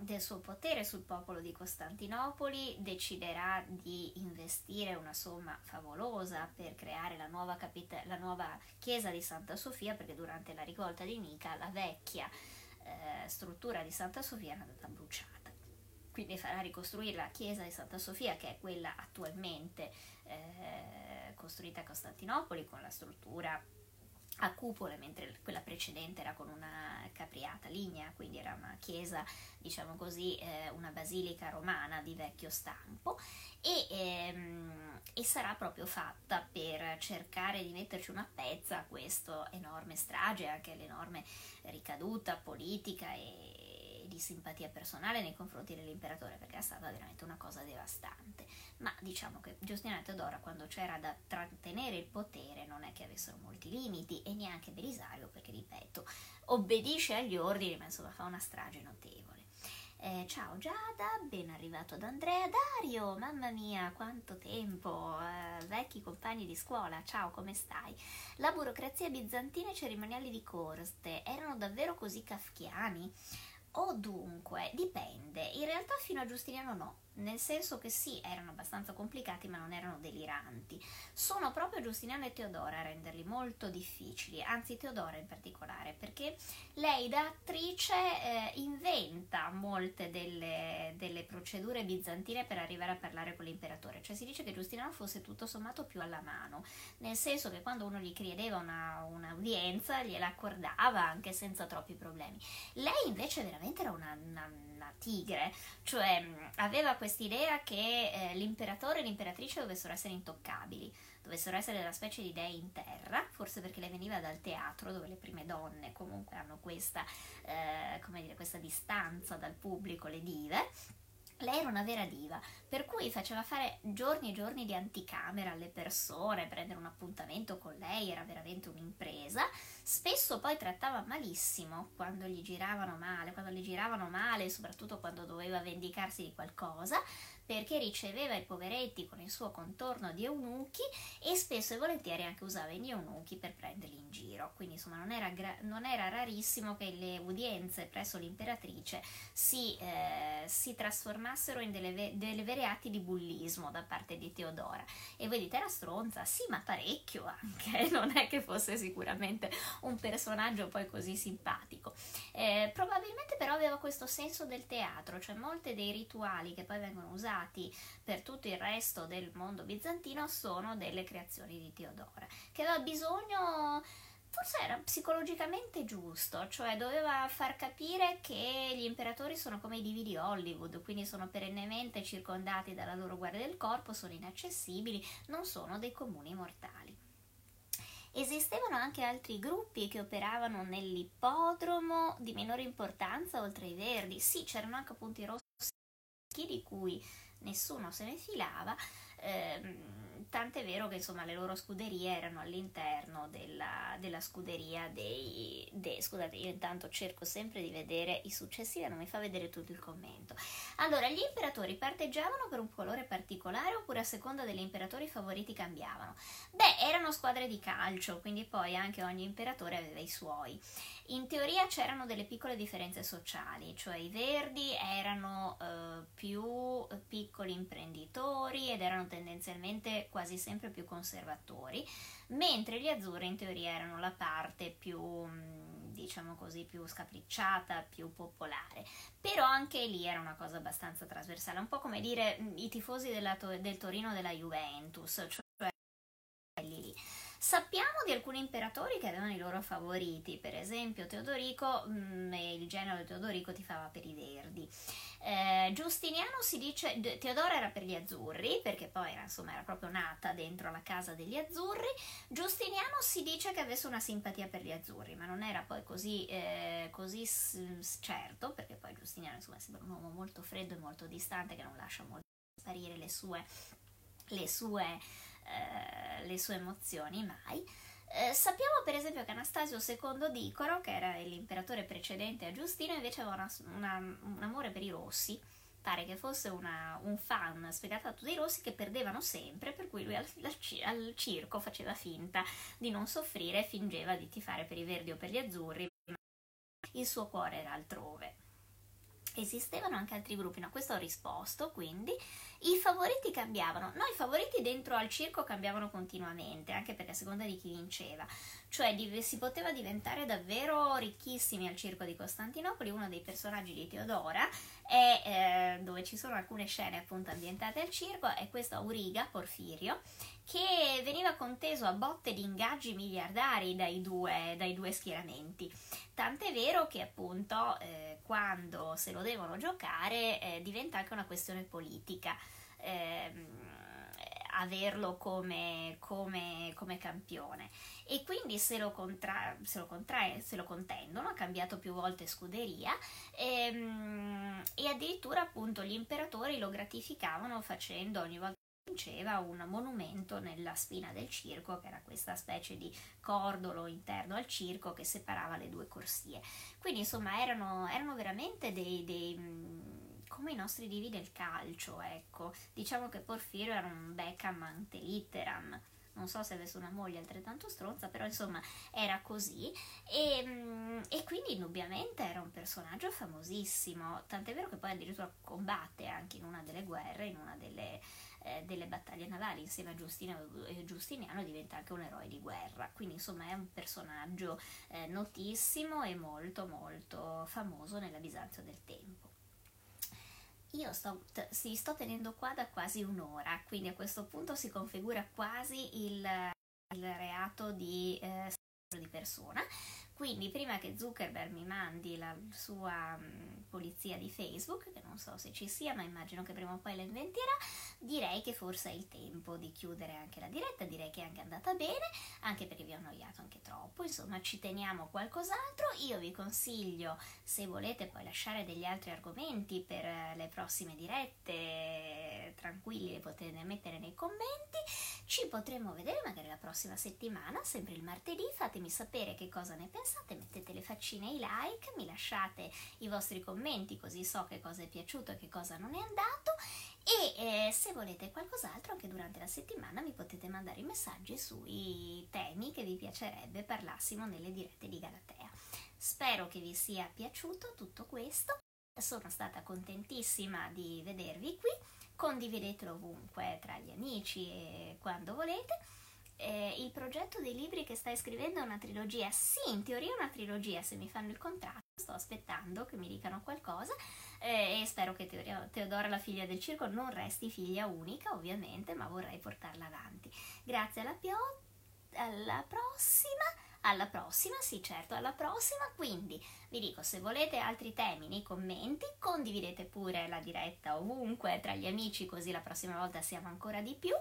del suo potere sul popolo di Costantinopoli, deciderà di investire una somma favolosa per creare la nuova, capita- la nuova chiesa di Santa Sofia, perché durante la rivolta di Nica la vecchia eh, struttura di Santa Sofia era andata bruciata. Quindi farà ricostruire la chiesa di Santa Sofia, che è quella attualmente eh, costruita a Costantinopoli, con la struttura a cupole, mentre quella precedente era con una capriata lignea, quindi era una chiesa, diciamo così, eh, una basilica romana di vecchio stampo e, ehm, e, sarà proprio fatta per cercare di metterci una pezza a questa enorme strage, anche all'enorme ricaduta politica e di simpatia personale nei confronti dell'imperatore perché è stata veramente una cosa devastante ma diciamo che Giustiniano e Teodora quando c'era da trattenere il potere non è che avessero molti limiti e neanche Belisario perché ripeto obbedisce agli ordini ma insomma fa una strage notevole eh, ciao Giada, ben arrivato ad Andrea Dario, mamma mia quanto tempo, eh, vecchi compagni di scuola, ciao come stai? La burocrazia bizantina e i cerimoniali di corte erano davvero così kafkiani? O dunque, dipende, in realtà fino a Giustiniano no, nel senso che sì, erano abbastanza complicati ma non erano deliranti. Sono proprio Giustiniano e Teodora a renderli molto difficili, anzi Teodora in particolare, perché lei da attrice eh, inventa molte delle, delle, procedure bizantine per arrivare a parlare con l'imperatore, cioè si dice che Giustiniano fosse tutto sommato più alla mano, nel senso che quando uno gli chiedeva una, un'udienza gliela accordava anche senza troppi problemi. Lei invece veramente era una, una, una tigre, cioè aveva quest'idea che eh, l'imperatore e l'imperatrice dovessero essere intoccabili, dovessero essere della specie di dei in terra, forse perché lei veniva dal teatro dove le prime donne comunque hanno questa, eh, dire, questa distanza dal pubblico, le dive. Lei era una vera diva, per cui faceva fare giorni e giorni di anticamera alle persone, prendere un appuntamento con lei era veramente un'impresa. Spesso poi trattava malissimo quando gli giravano male, quando le giravano male, soprattutto quando doveva vendicarsi di qualcosa perché riceveva i poveretti con il suo contorno di eunuchi e spesso e volentieri anche usava gli eunuchi per prenderli in giro. Quindi insomma non era, gra- non era rarissimo che le udienze presso l'imperatrice si, eh, si trasformassero in delle, ve- delle vere atti di bullismo da parte di Teodora. E voi dite era stronza? Sì, ma parecchio anche, non è che fosse sicuramente un personaggio poi così simpatico. Eh, probabilmente però aveva questo senso del teatro, cioè molti dei rituali che poi vengono usati usati per tutto il resto del mondo bizantino sono delle creazioni di Teodora, che aveva bisogno forse era psicologicamente giusto, cioè doveva far capire che gli imperatori sono come i divi di Hollywood, quindi sono perennemente circondati dalla loro guardia del corpo, sono inaccessibili, non sono dei comuni mortali. Esistevano anche altri gruppi che operavano nell'ippodromo di minore importanza oltre ai verdi. Sì, c'erano anche appunto i rossi di cui nessuno se ne filava, ehm, tant'è vero che insomma le loro scuderie erano all'interno della, della scuderia dei, dei... Scusate, io intanto cerco sempre di vedere i successivi, non mi fa vedere tutto il commento. Allora, gli imperatori parteggiavano per un colore particolare oppure a seconda degli imperatori favoriti cambiavano? Beh, erano squadre di calcio, quindi poi anche ogni imperatore aveva i suoi. In teoria c'erano delle piccole differenze sociali, cioè i verdi erano eh, più piccoli imprenditori ed erano tendenzialmente quasi sempre più conservatori, mentre gli azzurri in teoria erano la parte più mm, diciamo così, più scapricciata, più popolare. Però anche lì era una cosa abbastanza trasversale, un po' come dire mm, i tifosi della, del Torino della Juventus, cioè Sappiamo di alcuni imperatori che avevano i loro favoriti, per esempio Teodorico, mh, mm, il genero di Teodorico tifava per i verdi. Eh, Giustiniano si dice, Teodora era per gli azzurri, perché poi era, insomma, era proprio nata dentro la casa degli azzurri. Giustiniano si dice che avesse una simpatia per gli azzurri, ma non era poi così, eh, così certo, perché poi Giustiniano insomma, sembra un uomo molto freddo e molto distante che non lascia molto sparire le sue, le sue, eh, le sue emozioni mai. Eh, sappiamo per esempio che Anastasio II Dicoro, che era l'imperatore precedente a Giustino, invece aveva una, una, un amore per i rossi. Pare che fosse una, un fan sfegatato dei rossi che perdevano sempre, per cui lui al, al, al circo faceva finta di non soffrire e fingeva di tifare per i verdi o per gli azzurri. Il suo cuore era altrove. Esistevano anche altri gruppi, no, questo ho risposto, quindi i favoriti cambiavano. No, i favoriti dentro al circo cambiavano continuamente, anche perché a seconda di chi vinceva. Cioè si poteva diventare davvero ricchissimi al circo di Costantinopoli, uno dei personaggi di Teodora, è, eh, dove ci sono alcune scene appunto ambientate al circo, è questo Auriga, Porfirio, che veniva conteso a botte di ingaggi miliardari dai due, dai due schieramenti. Tant'è vero che appunto eh, quando se lo devono giocare eh, diventa anche una questione politica. Ehm, averlo come, come, come, campione e quindi se lo, contra, se, lo contrae, se lo contendono, ha cambiato più volte scuderia ehm, e addirittura appunto gli imperatori lo gratificavano facendo ogni volta vinceva un monumento nella spina del circo, che era questa specie di cordolo interno al circo che separava le due corsie. Quindi insomma erano, erano veramente dei, dei come i nostri divi del calcio, ecco. Diciamo che Porfirio era un Beckham ante litteram. Non so se avesse una moglie altrettanto stronza, però insomma era così. E, mm, e, quindi indubbiamente era un personaggio famosissimo. Tant'è vero che poi addirittura combatte anche in una delle guerre, in una delle, eh, delle battaglie navali insieme a Giustino e Giustiniano diventa anche un eroe di guerra quindi insomma è un personaggio eh, notissimo e molto molto famoso nella Bisanzio del tempo io sto, t- sì, sto tenendo qua da quasi un'ora, quindi a questo punto si configura quasi il, il reato di eh, di persona. Quindi prima che Zuckerberg mi mandi la sua um, polizia di Facebook, che non so se ci sia, ma immagino che prima o poi la inventerà, direi che forse è il tempo di chiudere anche la diretta, direi che è anche andata bene, anche perché vi ho annoiato anche troppo, insomma ci teniamo qualcos'altro, io vi consiglio se volete poi lasciare degli altri argomenti per eh, le prossime dirette, tranquilli le potete mettere nei commenti, ci potremo vedere magari la prossima settimana, sempre il martedì, fatemi sapere che cosa ne pensate, mettete le faccine e i like, mi lasciate i vostri commenti così so che cosa è piaciuto e che cosa non è andato e eh, se volete qualcos'altro anche durante la settimana mi potete mandare i messaggi sui temi che vi piacerebbe parlassimo nelle dirette di Galatea. Spero che vi sia piaciuto tutto questo, sono stata contentissima di vedervi qui, condividetelo ovunque tra gli amici e quando volete. Eh, il progetto dei libri che stai scrivendo è una trilogia? Sì, in teoria è una trilogia, se mi fanno il contratto sto aspettando che mi dicano qualcosa eh, e spero che Teodora, la figlia del circo, non resti figlia unica, ovviamente, ma vorrei portarla avanti. Grazie alla, pio- alla prossima. Alla prossima, sì certo, alla prossima. Quindi vi dico, se volete altri temi nei commenti, condividete pure la diretta ovunque tra gli amici, così la prossima volta siamo ancora di più.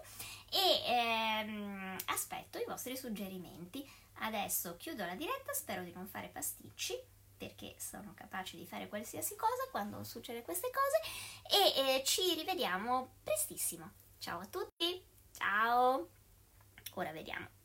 E ehm, aspetto i vostri suggerimenti. Adesso chiudo la diretta, spero di non fare pasticci perché sono capace di fare qualsiasi cosa quando succede queste cose e eh, ci rivediamo prestissimo. Ciao a tutti, ciao! Ora vediamo.